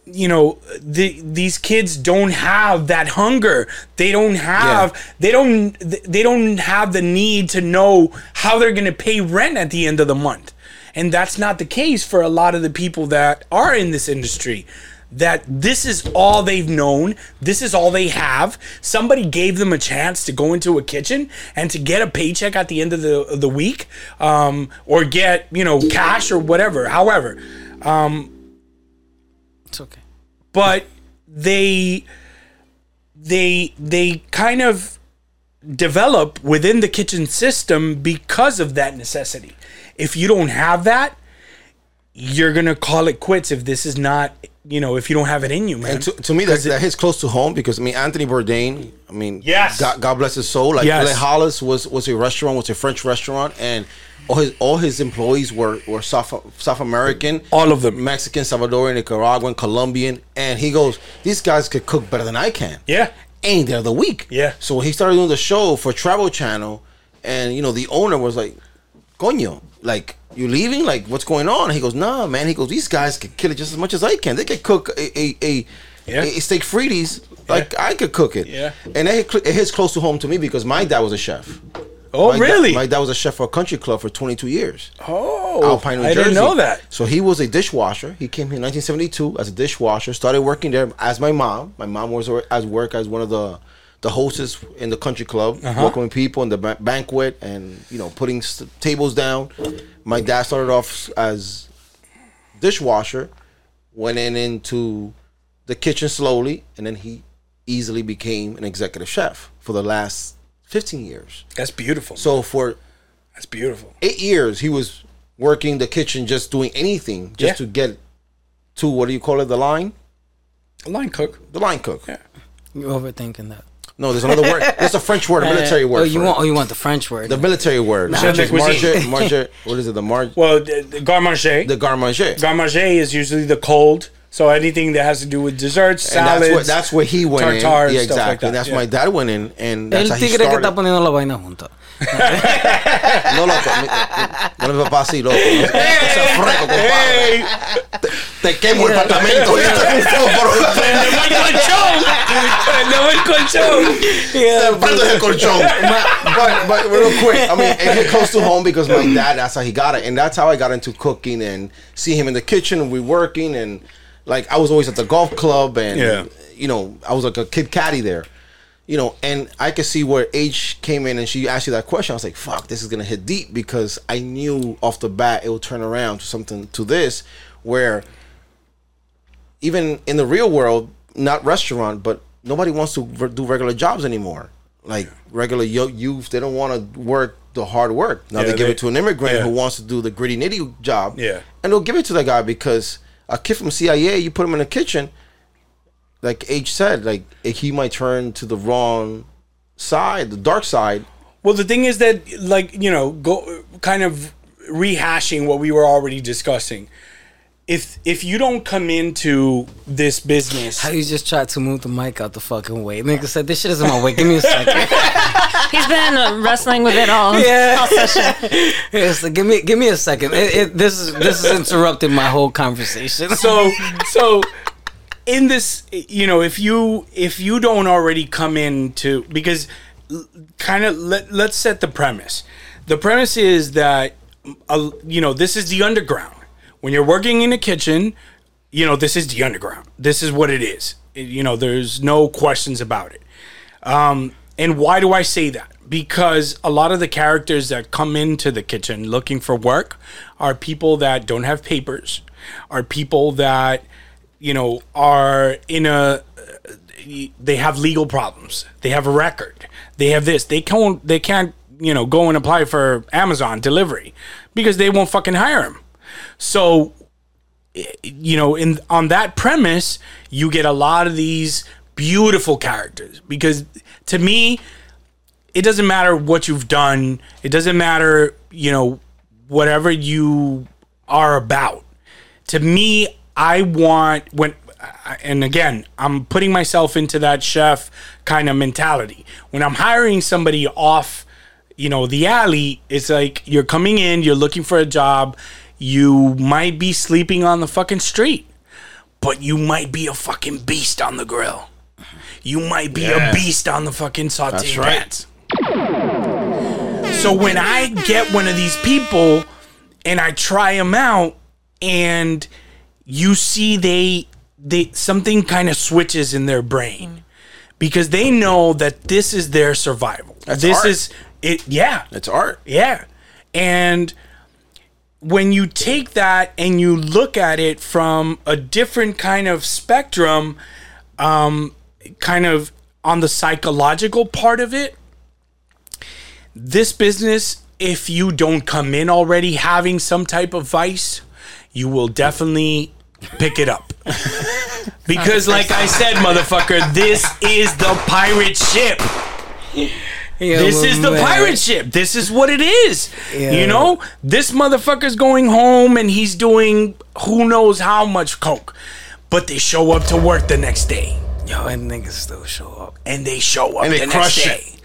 you know the, these kids don't have that hunger. They don't have Yeah. they don't they don't have the need to know how they're going to pay rent at the end of the month. And that's not the case for a lot of the people that are in this industry. That this is all they've known. This is all they have. Somebody gave them a chance to go into a kitchen and to get a paycheck at the end of the, of the week um, or get you know cash or whatever. However It's okay. but they they they kind of develop within the kitchen system because of that necessity. If you don't have that, you're gonna call it quits if this is not you know if you don't have it in you, man. And to, to me, that, that hits close to home because I mean, Anthony Bourdain. I mean, Yes. God, God bless his soul. Like Yes. Les Halles was was a restaurant, was a French restaurant, and all his all his employees were were South South American, All of them. Mexican, Salvadorian, Nicaraguan, Colombian, and he goes, these guys could cook better than I can. yeah, Ain't there the week? Yeah. So when he started doing the show for Travel Channel, and you know the owner was like, "Coño, like you leaving? Like what's going on?" And he goes, "Nah, man." He goes, "These guys could kill it just as much as I can. They could cook a a a, Yeah. a steak frites like I could cook it." Yeah. And it, it hits close to home to me because my dad was a chef. Oh, My really? my dad was a chef for a country club for 22 years. oh, Alpine, New I Jersey. didn't know that. So he was a dishwasher. He came here in 1972 as a dishwasher. Started working there as my mom. My mom was as work as one of the the hostess in the country club, Uh-huh. welcoming people in the ba- banquet and you know putting tables down. My dad started off as dishwasher, went in into the kitchen slowly, and then he easily became an executive chef for the last 15 years. That's beautiful. So for that's beautiful. eight years he was working the kitchen just doing anything just Yeah. to get to what do you call it the line A line cook. the line cook Yeah. You're overthinking that. No there's another word there's a french word a military word Oh, you want? it. Oh, you want the French word? the military word Chef de which marge, marge, what is it the marge Well, the, the garde manger. the garde manger garde manger is usually the cold. So anything that has to do with desserts, and salads. that's what that's where he went tartare, in yeah stuff like exactly that, and that's yeah. my dad went in and that's El how he tigre que está poniendo la vaina junta. no loco no mi papá así loco no, no seas freco compadre Hey, te quemo el apartamento no el colchón. Te prendo el colchón. but, but real quick, I mean, it close to home because my dad, that's how he got it. And that's how I got into cooking and see him in the kitchen and we working. And like, I was always at the golf club and, Yeah. you know, I was like a kid caddy there. You know, and I could see where H came in and she asked you that question. I was like, fuck, this is going to hit deep because I knew off the bat it would turn around to something to this where even in the real world, not restaurant, but nobody wants to re- do regular jobs anymore. Like regular yo- youth, they don't want to work the hard work. Now Yeah, they give they- it to an immigrant yeah. who wants to do the gritty nitty job. Yeah. and they'll give it to that guy because a kid from CIA, you put him in the kitchen, like H said, like eh, he might turn to the wrong side, the dark side. Well, the thing is that, like, you know, go kind of rehashing what we were already discussing. If if you don't come into this business, How you just tried to move the mic out the fucking way? Nigga said this shit isn't my way. Give me a second. He's been uh, wrestling with it all, Yeah. all session. Yes, give me give me a second. It, it, this is this is interrupting my whole conversation. so so in this you know if you if you don't already come into because kind of let, let's set the premise the premise is that uh, you know this is the underground when you're working in a kitchen you know this is the underground this is what it is you know there's no questions about it um, and why do I say that? Because a lot of the characters that come into the kitchen looking for work are people that don't have papers, are people that you know, are in a they have legal problems. They have a record. They have this. They can't. They can't. You know, go and apply for Amazon delivery because they won't fucking hire them. So, eh, you know, in on that premise, you get a lot of these beautiful characters because to me, it doesn't matter what you've done. It doesn't matter, you know, whatever you are about. To me, I want when and again, I'm putting myself into that chef kind of mentality. When I'm hiring somebody off, you know, the alley, it's like you're coming in, you're looking for a job, you might be sleeping on the fucking street, but you might be a fucking beast on the grill. You might be Yeah. a beast on the fucking saute That's right. pans. So when I get one of these people and I try them out and you see they they something kind of switches in their brain because they know that this is their survival. That's this art. is it yeah. It's art. Yeah. And when you take that and you look at it from a different kind of spectrum, um, kind of on the psychological part of it, this business, if you don't come in already having some type of vice, you will definitely pick it up. because, like I said, motherfucker, this is the pirate ship. This is the pirate ship. This is what it is. Yeah. You know, this motherfucker's going home and he's doing who knows how much coke, but they show up to work the next day Yo, and niggas still show up. and they show up And they the next crush day. it.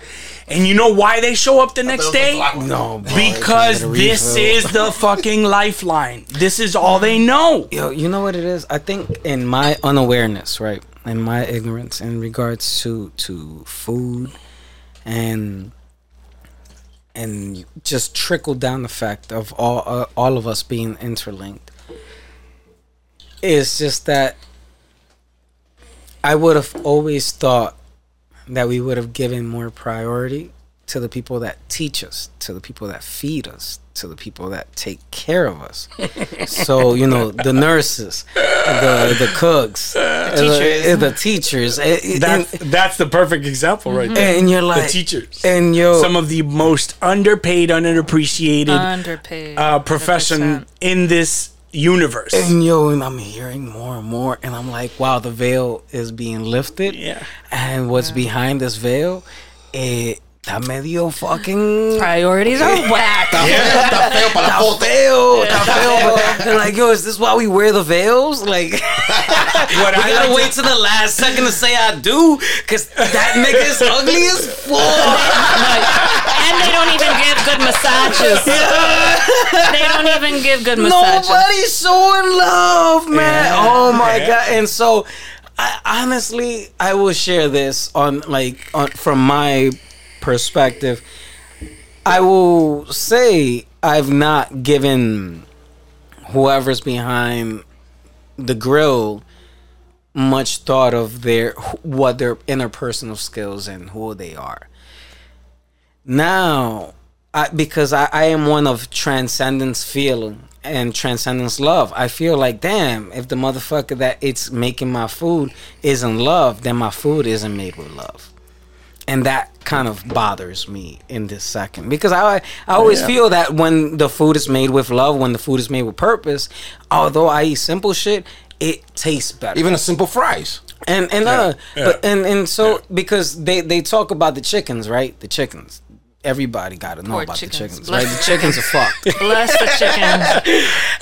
And you know why they show up the next day? No, bro, Because it's not a this is the fucking lifeline. This is all they know. Yo, you know what it is? I think in my unawareness, right, in my ignorance in regards to to food and and just trickle down the fact of all uh, all of us being interlinked. It's just that I would have always thought that we would have given more priority to the people that teach us, to the people that feed us, to the people that take care of us. so you know, the nurses, the the cooks, the teachers. the, teachers, eh, eh, That's and, that's the perfect example right there. and you're like the teachers. and yo, Some of the most underpaid, underappreciated Underpaid. uh, profession 100%. in this universe. And yo, and I'm hearing more and more, and I'm like, wow, the veil is being lifted. Yeah. And what's behind this veil, it está medio fucking. Priorities are whack. Está feo para la Está foto. feo, está feo. but- And like, yo, is this why we wear the veils? Like, what we I gotta like wait to the last second to say I do, cause that nigga's ugly as fuck. and they don't even give good massages. they don't even give good massages. Nobody's so in love, man. Yeah. Oh my Yeah. god! And so, I, honestly, I will share this on like on, from my perspective. I will say I've not given whoever's behind the grill much thought of their what their interpersonal skills and who they are. Now, I, because I, I am one of transcendence feeling and transcendence love. I feel like, damn, if the motherfucker that it's making my food isn't love, then my food isn't made with love. And that kind of bothers me in this second because I I always feel that when the food is made with love, when the food is made with purpose, although I eat simple shit, it tastes better Even a simple fries. and and uh yeah. but and and so because they they talk about the chickens right the chickens everybody got to know Poor about chickens. the chickens Bless- right the chickens are fucked Bless the chickens.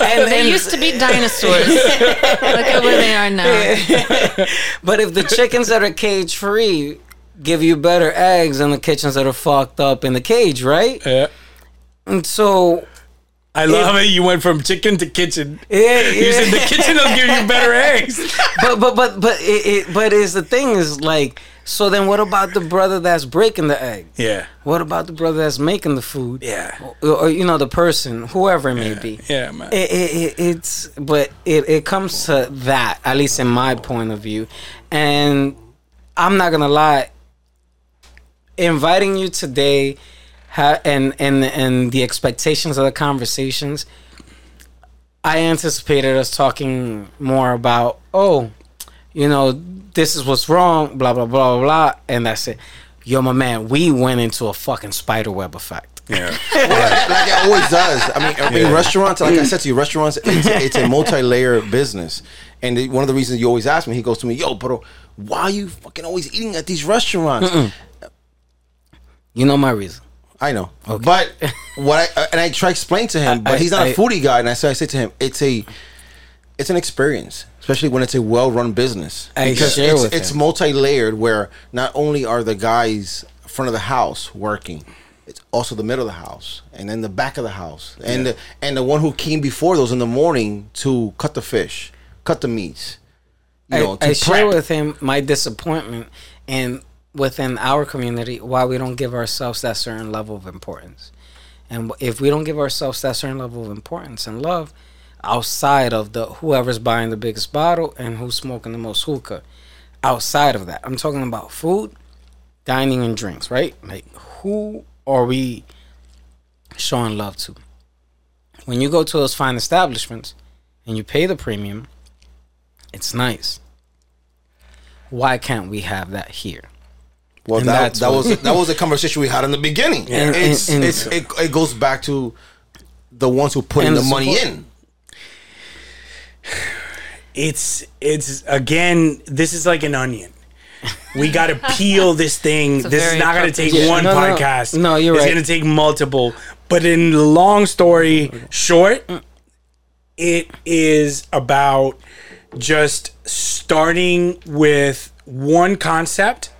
and, They and- used to be dinosaurs. Look at where they are now. but if the chickens that are cage free give you better eggs than the kitchens that are fucked up in the cage right Yeah. and so I love it. You went from chicken to kitchen. yeah, You said the kitchen will give you better eggs. but but but but it, it but is the thing is like so then what about the brother that's breaking the egg Yeah. what about the brother that's making the food Yeah. or, or, you know the person whoever it may be Yeah, man. it, it, it, it's but it, it comes to that at least in my point of view and i'm not gonna lie inviting you today ha- and and and the expectations of the conversations I anticipated us talking more about, oh, you know, this is what's wrong, blah blah blah blah blah, and that's it. Yo, my man, we went into a fucking spider web effect. Yeah. like it always does. I mean, I mean, restaurants. Like I said to you, restaurants. It's, it's a multi-layer business, and the- one of the reasons you always ask me, he goes to me, "Yo, bro, why are you fucking always eating at these restaurants?" You know my reason. I know, but what I and I try to explain to him, but I- he's not a I- foodie guy, and I say, I say to him, it's a, it's an experience, especially when it's a well-run business. I because share it's, with it's multi-layered, where not only are the guys front of the house working, it's also the middle of the house, and then the back of the house, and the, and the one who came before those in the morning to cut the fish, cut the meats. You know, I, to I share with him my disappointment and within our community why we don't give ourselves that certain level of importance. And if we don't give ourselves that certain level of importance and love outside of the whoever's buying the biggest bottle and who's smoking the most hookah, outside of that, I'm talking about food, dining, and drinks, right? Like who are we showing love to? When you go to those fine establishments and you pay the premium, it's nice. Why can't we have that here? Well, And that, that's that was that was a conversation we had in the beginning. And- it's, and- and- it's it, it goes back to the ones who put in the the money support- in. it's it's again this is like an onion we got to peel this thing a this is not going to take appropriate- one No, no, no. podcast No, you're it's right. going to take multiple but in the long story short mm. it is about just starting with one concept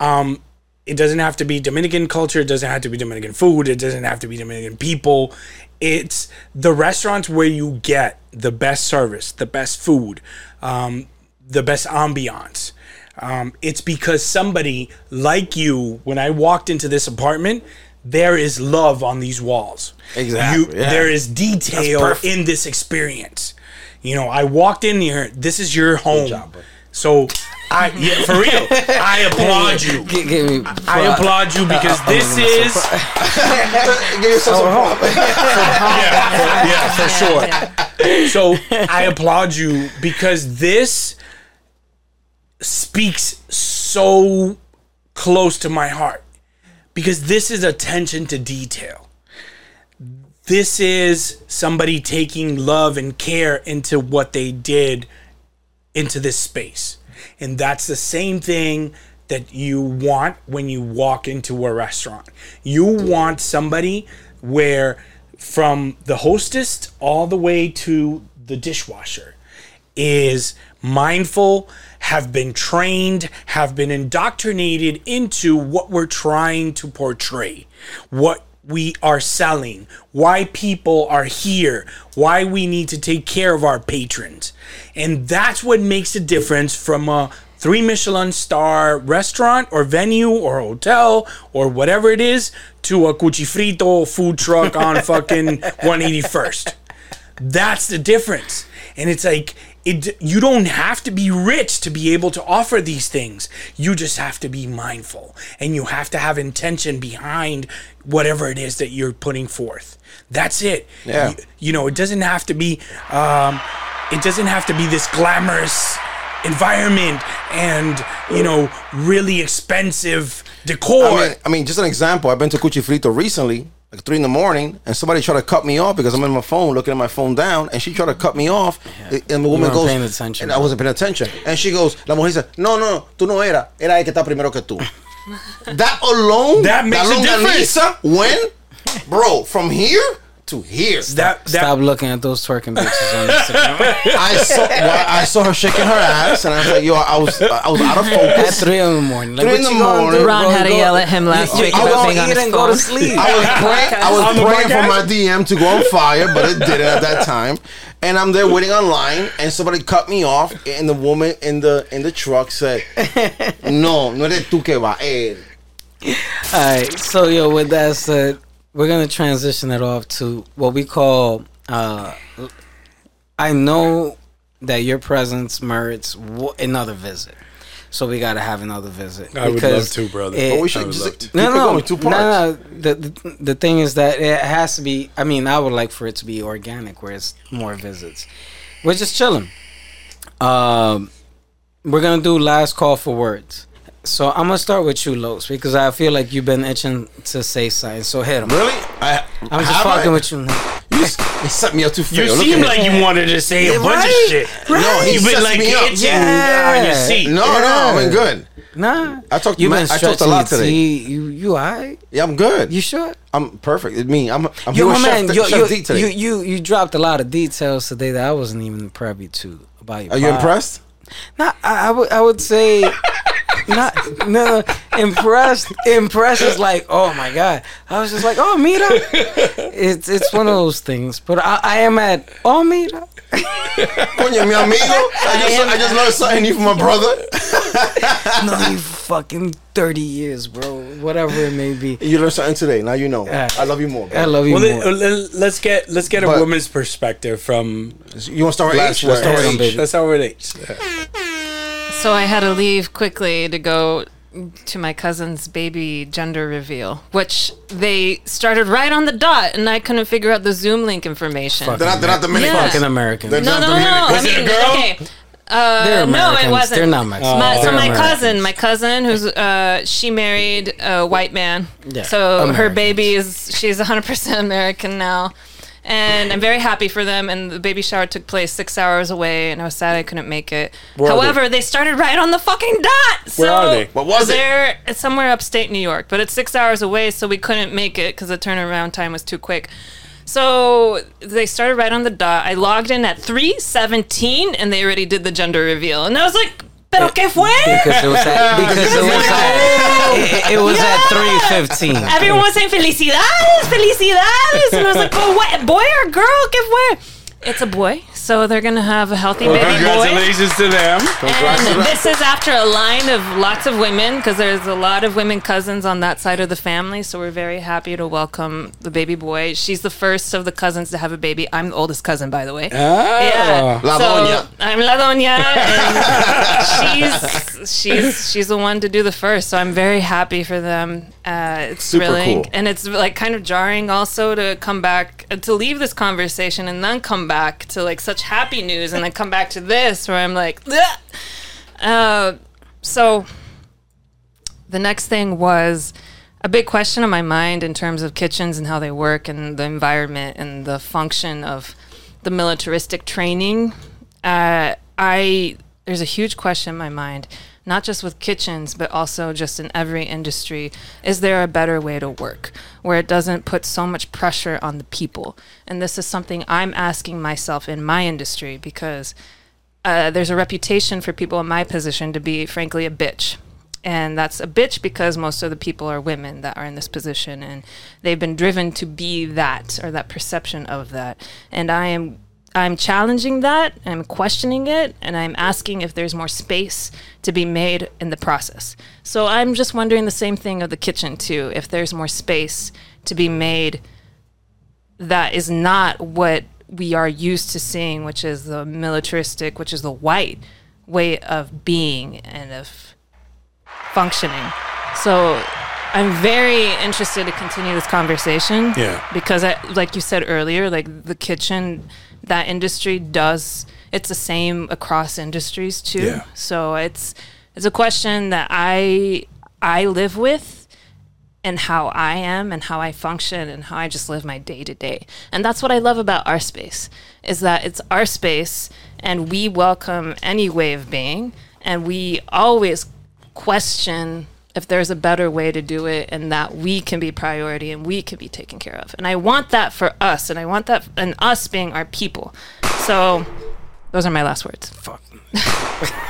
um it doesn't have to be Dominican culture. It doesn't have to be Dominican food. It doesn't have to be Dominican people. It's the restaurants where you get the best service, the best food, um, the best ambiance. Um, it's because somebody like you, when I walked into this apartment, there is love on these walls. Exactly, You, yeah. There is detail in this experience. You know, I walked in here. This is your home. Job, bud. so, I yeah, for real, I applaud you. G- give me I applaud you because this is Give yourself some props. yeah, for, yeah, for sure. So I applaud you because this speaks so close to my heart because this is attention to detail. This is somebody taking love and care into what they did into this space. And that's the same thing that you want when you walk into a restaurant. You want somebody where from the hostess all the way to the dishwasher is mindful, have been trained, have been indoctrinated into what we're trying to portray, what we are selling, why people are here, why we need to take care of our patrons. And that's what makes a difference from a three Michelin star restaurant or venue or hotel or whatever it is to a cuchifrito food truck on fucking 181st. That's the difference. And it's like it you don't have to be rich to be able to offer these things. You just have to be mindful and you have to have intention behind whatever it is that you're putting forth. That's it. Yeah. You, you know, it doesn't have to be um it doesn't have to be this glamorous environment and, you know, really expensive decor. I mean, I mean, just an example. I've been to Cuchi Frito recently, like three in the morning, and somebody tried to cut me off because I'm in my phone, looking at my phone down, and she tried to cut me off. And the woman weren't goes, paying attention, and I wasn't paying attention. And she goes, la mujer dice, no, no, no, tú no era, era el que está primero que tú. that alone, That makes a difference. When, bro, from here to here. that that Stop looking at those twerking bitches on Instagram. I saw, well, I saw her shaking her ass, and I was like, yo, I was, I was out of focus." At three in the morning. Like, Three what in the morning. do, Ron bro? had to yell at him last you- week you about gonna being on his and go to sleep. I was praying. I was praying for my DM to go on fire, but it didn't at that time. And I'm there waiting online, and somebody cut me off, and the woman in the in the truck said, "No, no eres tú que va él." All right. So, yo, with that said, we're gonna transition it off to what we call. Uh, I know that your presence merits w- another visit. so we gotta have another visit. I would love to, brother. it- But we should just no, no, going. Two parts. no, no. The, the the thing is that it has to be. I mean, I would like for it to be organic, where it's more visits. We're just chilling. Um, we're gonna do last call for words. So I'm gonna start with you, Los, because I feel like you've been itching to say something. So hit him. Really? I, I'm just have fucking I? with you. You, s- you set me up too fair. You Look seem like him. you wanted to say a bunch right, of shit. No, You've been like me up. itching Yeah. on your seat. No, no, I've been good. Nah, I talked. You've man, been I talked a lot today. teeth. You you alright? Yeah, I'm good. You sure? I'm perfect. It me. I'm. I'm Yo, here my man, Chef, yo, Chef yo, D today. you you you dropped a lot of details today that I wasn't even privy to about your. Are you impressed? Not, I, I would I would say, not no impressed. Impressed is like, oh my god. I was just like, oh mira. It's it's one of those things. But I, I am at oh mira. Coño, mi amigo. I just, I just learned something new from my brother. No, you fucking thirty years, bro. Whatever it may be. You learned something today. Now you know. Yeah. I love you more. I love you Well, more. let, let- let's get let's get a woman's perspective from You want to start with last H? Let's start word. with Baby. H. Let's start with H. So I had to leave quickly to go to my cousin's baby gender reveal, which they started right on the dot, and I couldn't figure out the Zoom link information. They're not, they're not Dominican. Yeah. Fucking American. They're No, not no, no. Dominican. I Was it a mean, girl? okay. Uh, They're no, Americans. it wasn't. They're not Mexican. My, so They're my Americans. cousin, my cousin, who's uh, she married a white man. Yeah, so her Americans. baby is she's 100 percent American now, and I'm very happy for them. And the baby shower took place six hours away, and I was sad I couldn't make it. Where However, they? started right on the fucking dot. So Where are they? What was it? They're it's somewhere upstate New York, but it's six hours away, so we couldn't make it because the turnaround time was too quick. So they started right on the dot. I logged in at 3:17 and they already did the gender reveal. And I was like, "Pero eh, qué fue?" because it was at because it was at it, it was at three fifteen. Everyone was saying felicidades, felicidades. And I was like, "But what boy or girl? ¿Qué fue?" It's a boy, so they're gonna have a healthy baby boy. Congratulations to them. And this is after a line of lots of women because there's a lot of women cousins on that side of the family. So we're very happy to welcome the baby boy. She's the first of the cousins to have a baby. I'm the oldest cousin, by the way. Ah. Yeah. La So, doña. I'm La Doña, and she's she's she's the one to do the first. So I'm very happy for them. Uh, it's Super thrilling, cool. and it's like kind of jarring also to come back uh, to leave this conversation and then come back to like such happy news, and then come back to this where I'm like, uh, so the next thing was a big question in my mind in terms of kitchens and how they work and the environment and the function of the militaristic training. Uh, I there's a huge question in my mind, not just with kitchens, but also just in every industry. Is there a better way to work where it doesn't put so much pressure on the people? And this is something I'm asking myself in my industry because uh, there's a reputation for people in my position to be, frankly, a bitch. And that's a bitch because most of the people are women that are in this position and they've been driven to be that or that perception of that. And I am I'm challenging that I'm questioning it and I'm asking if there's more space to be made in the process. So I'm just wondering the same thing of the kitchen too, if there's more space to be made that is not what we are used to seeing, which is the militaristic, which is the white way of being and of functioning. So I'm very interested to continue this conversation. Yeah. Because I, like you said earlier, like the kitchen, that industry does it's the same across industries too. Yeah. So it's it's a question that I I live with and how I am and how I function and how I just live my day to day. And that's what I love about our space is that it's our space and we welcome any way of being and we always question if there's a better way to do it and that we can be priority and we can be taken care of. And I want that for us and I want that and us being our people. So those are my last words. Fuck.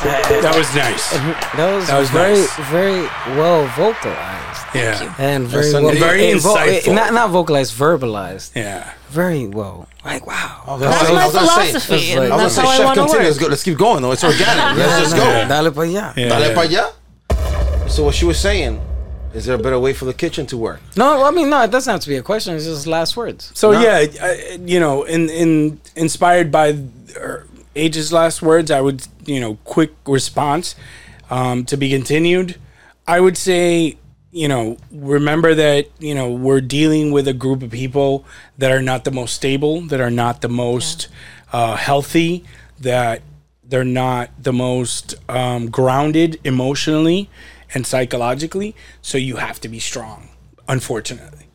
That was nice. That was, That was very, nice. very well vocalized Yeah. and very well, indeed. Very eh, vo- eh, insightful. not not vocalized, verbalized. Yeah. Very well. Like wow. That's I my was gonna say- philosophy It's like- I was that's gonna how say, I chef, want to continue. work. Let's go. Let's keep going though. It's organic. Let's just Nah, go. Dale pa allá. Yeah. Dale pa allá. So what she was saying, is there a better way for the kitchen to work? No, I mean no. It doesn't have to be a question. It's just last words. So No. yeah, I, you know, in in inspired by her, H's last words, I would, you know, quick response um, to be continued. I would say, you know, remember that, you know, we're dealing with a group of people that are not the most stable, that are not the most uh, healthy, that they're not the most um, grounded emotionally and psychologically. So you have to be strong, unfortunately.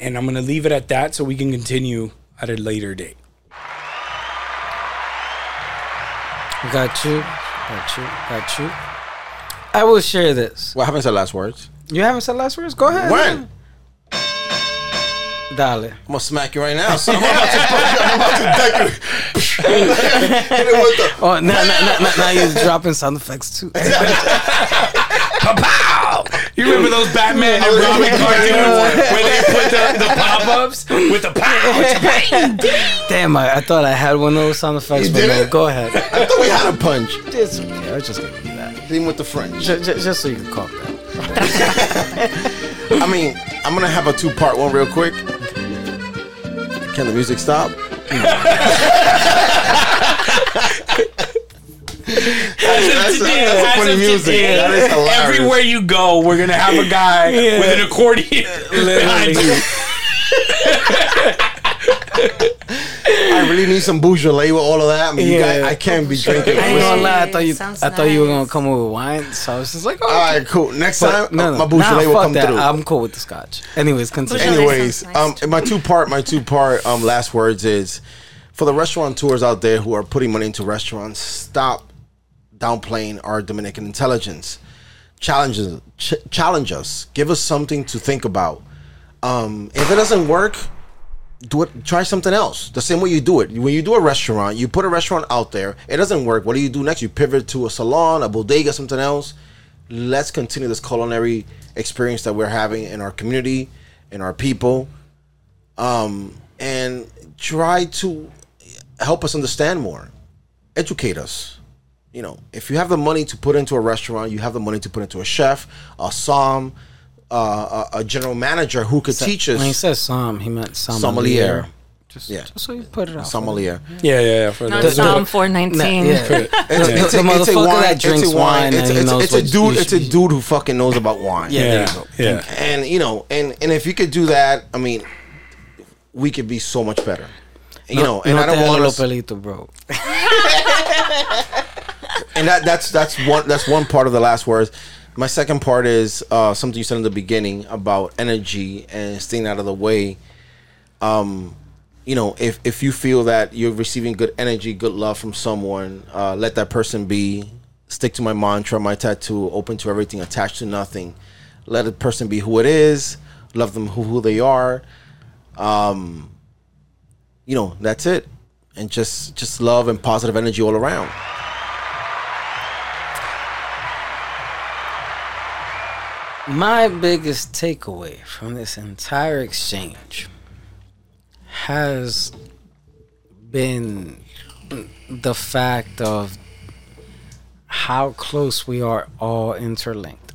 And I'm going to leave it at that so we can continue at a later date. Got you. Got you. Got you. I will share this. What happens at last words? You haven't said last words? Go ahead. When? Dale. I'm gonna smack you right now. son. I'm about to punch you. I'm about to deck you. Hit it with the- Oh, now, now, now, now, now you're dropping sound effects too. You remember those Batman and oh, Robin cartoons where they put the, the pop ups with the pow? Damn, I, I thought I had one of those sound effects, You but did no, it? go ahead. I thought we had a punch. It's okay. I was just gonna do that. Even with the French. Just, just so you can calm that. I mean, I'm gonna have a two part one real quick. Can the music stop? that's, that's, that's a funny music. That is hilarious. Everywhere you go, we're gonna have a guy with an accordion behind you. I really need some Beaujolais with all of that. I mean, you Yeah. guys, I can't be drinking. I ain't gonna lie. I thought you. Sounds I thought you were gonna nice. come with wine, so I was just like, oh, All right, cool. Next time, no, no, my Beaujolais nah, will come that. through. I'm cool with the scotch. Anyways, continue. Beaujolais Anyways, sounds nice, um, my two part, my two part, um, last words is for the restaurateurs out there who are putting money into restaurants. Stop downplaying our Dominican intelligence. Challenges, ch- challenge us. Give us something to think about. Um, if it doesn't work, do it. Try something else. The same way you do it. When you do a restaurant, you put a restaurant out there. It doesn't work. What do you do next? You pivot to a salon, a bodega, something else. Let's continue this culinary experience that we're having in our community, in our people, um, and try to help us understand more, educate us. You know, if you have the money to put into a restaurant, you have the money to put into a chef, a som, uh, a, a general manager who could teach us. When he says som, he meant sommelier. Sommelier. Just, Yeah. just so you put it out. sommelier. Yeah, yeah, yeah. For Not Psalm Nah, 419. yeah. It's, The- the motherfucker that drinks wine and It's, he it's, knows it's a dude. It's a dude who fucking knows about wine. Yeah, there you yeah, go. yeah. and you know, and and if you could do that, I mean, we could be so much better. You know, and I don't te want hago us, pelito, bro. and that that's that's one that's one part of the last words. My second part is uh, something you said in the beginning about energy and staying out of the way. Um, you know, if if you feel that you're receiving good energy, good love from someone, uh, let that person be. Stick to my mantra, my tattoo, open to everything, attached to nothing. Let a person be who it is. Love them who, who they are. Um, you know, that's it. And just just love and positive energy all around. My biggest takeaway from this entire exchange has been the fact of how close we are all interlinked.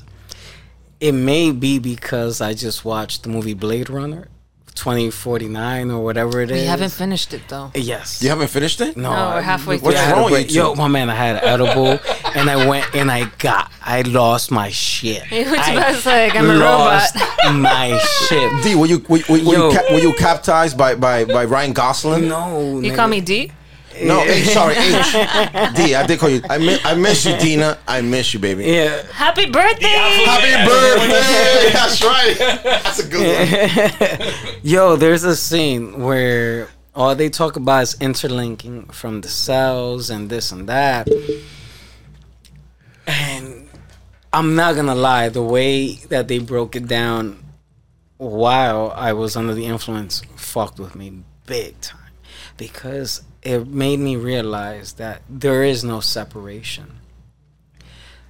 It may be because I just watched the movie Blade Runner 2049 or whatever it is. We haven't finished it though. Yes. You haven't finished it? No, No, we're halfway we through. What's wrong with you Yo, my man, I had an edible, and I went and I got, I lost my shit. He was I about like, I'm a lost robot. my shit. D, were you were, were, were Yo. you, ca- were you captized by, by, by Ryan Gosling? No, You nigga. call me D? No, H, eh, sorry, H. D, I did call you. I miss, I miss you, Dina. I miss you, baby. Yeah, Happy birthday! Happy birthday! That's right. That's a good one. Yo, there's a scene where all they talk about is interlinking from the cells and this and that. And I'm not gonna lie, the way that they broke it down while I was under the influence fucked with me big time. Because it made me realize that there is no separation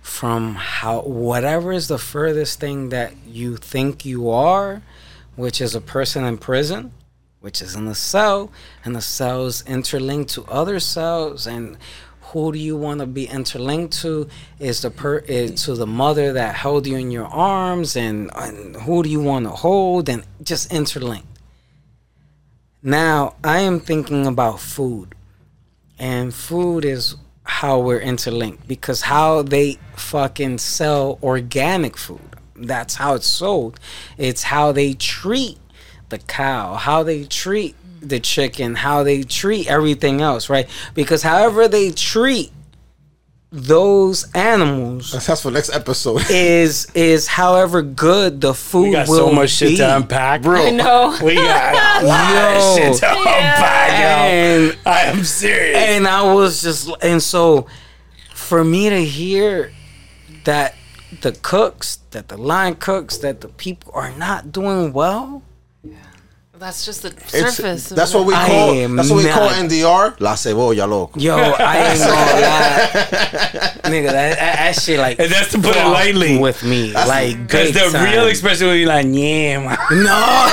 from how whatever is the furthest thing that you think you are, which is a person in prison, which is in a cell, and the cells interlinked to other cells, and who do you want to be interlinked to? Is the per is to the mother that held you in your arms, and, and who do you want to hold, and just interlinked. Now I am thinking about food, and food is how we're interlinked because how they fucking sell organic food. That's how it's sold. It's how they treat the cow, how they treat the chicken, how they treat everything else, right? Because however they treat those animals That's for next episode. is is however good the food We got will so much shit be. to unpack, Bro. I know. We got a lot Yo. of shit to unpack, yo. And I am serious. and I was just and so for me to hear that the cooks, that the line cooks, that the people are not doing well. That's just the surface. of that's what we I call. am That's what we call not- NDR. La cebolla, loco. Yo, I ain't gonna lie, nigga. That, that, that shit like And that's to put it fucked lightly. with me, like Because big the time. real expression would be like, yeah, man. No.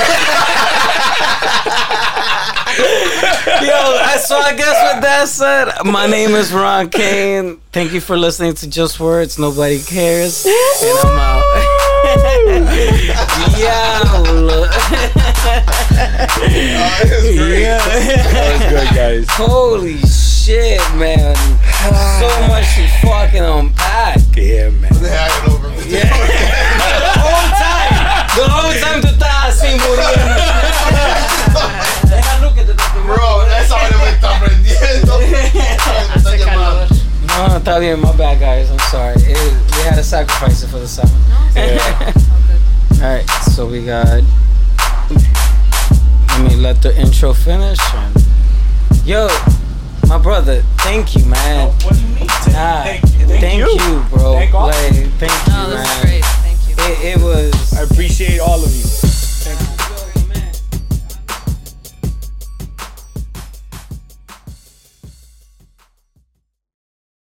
Yo, I- so I guess with that said, my name is Ron Kain. Thank you for listening to Just Words. Nobody cares, and I'm out. yeah, look. Yeah. That was good, guys. Holy shit, man! So much to fucking unpack. Yeah, man. Yeah. the whole time, the whole time tú estás así muriendo. Déjalo que te toque. Bro, esa vaina me está prendiendo. No, está bien. My bad, guys. I'm sorry. It, we had to sacrifice it for the sound. All right, so we got. Let me let the intro finish. And, yo, my brother, thank you, man. What do you mean? Nah, thank, you. bro. Thank. Like, thank you, this man. is great. Thank you. It, it was. I appreciate all of you.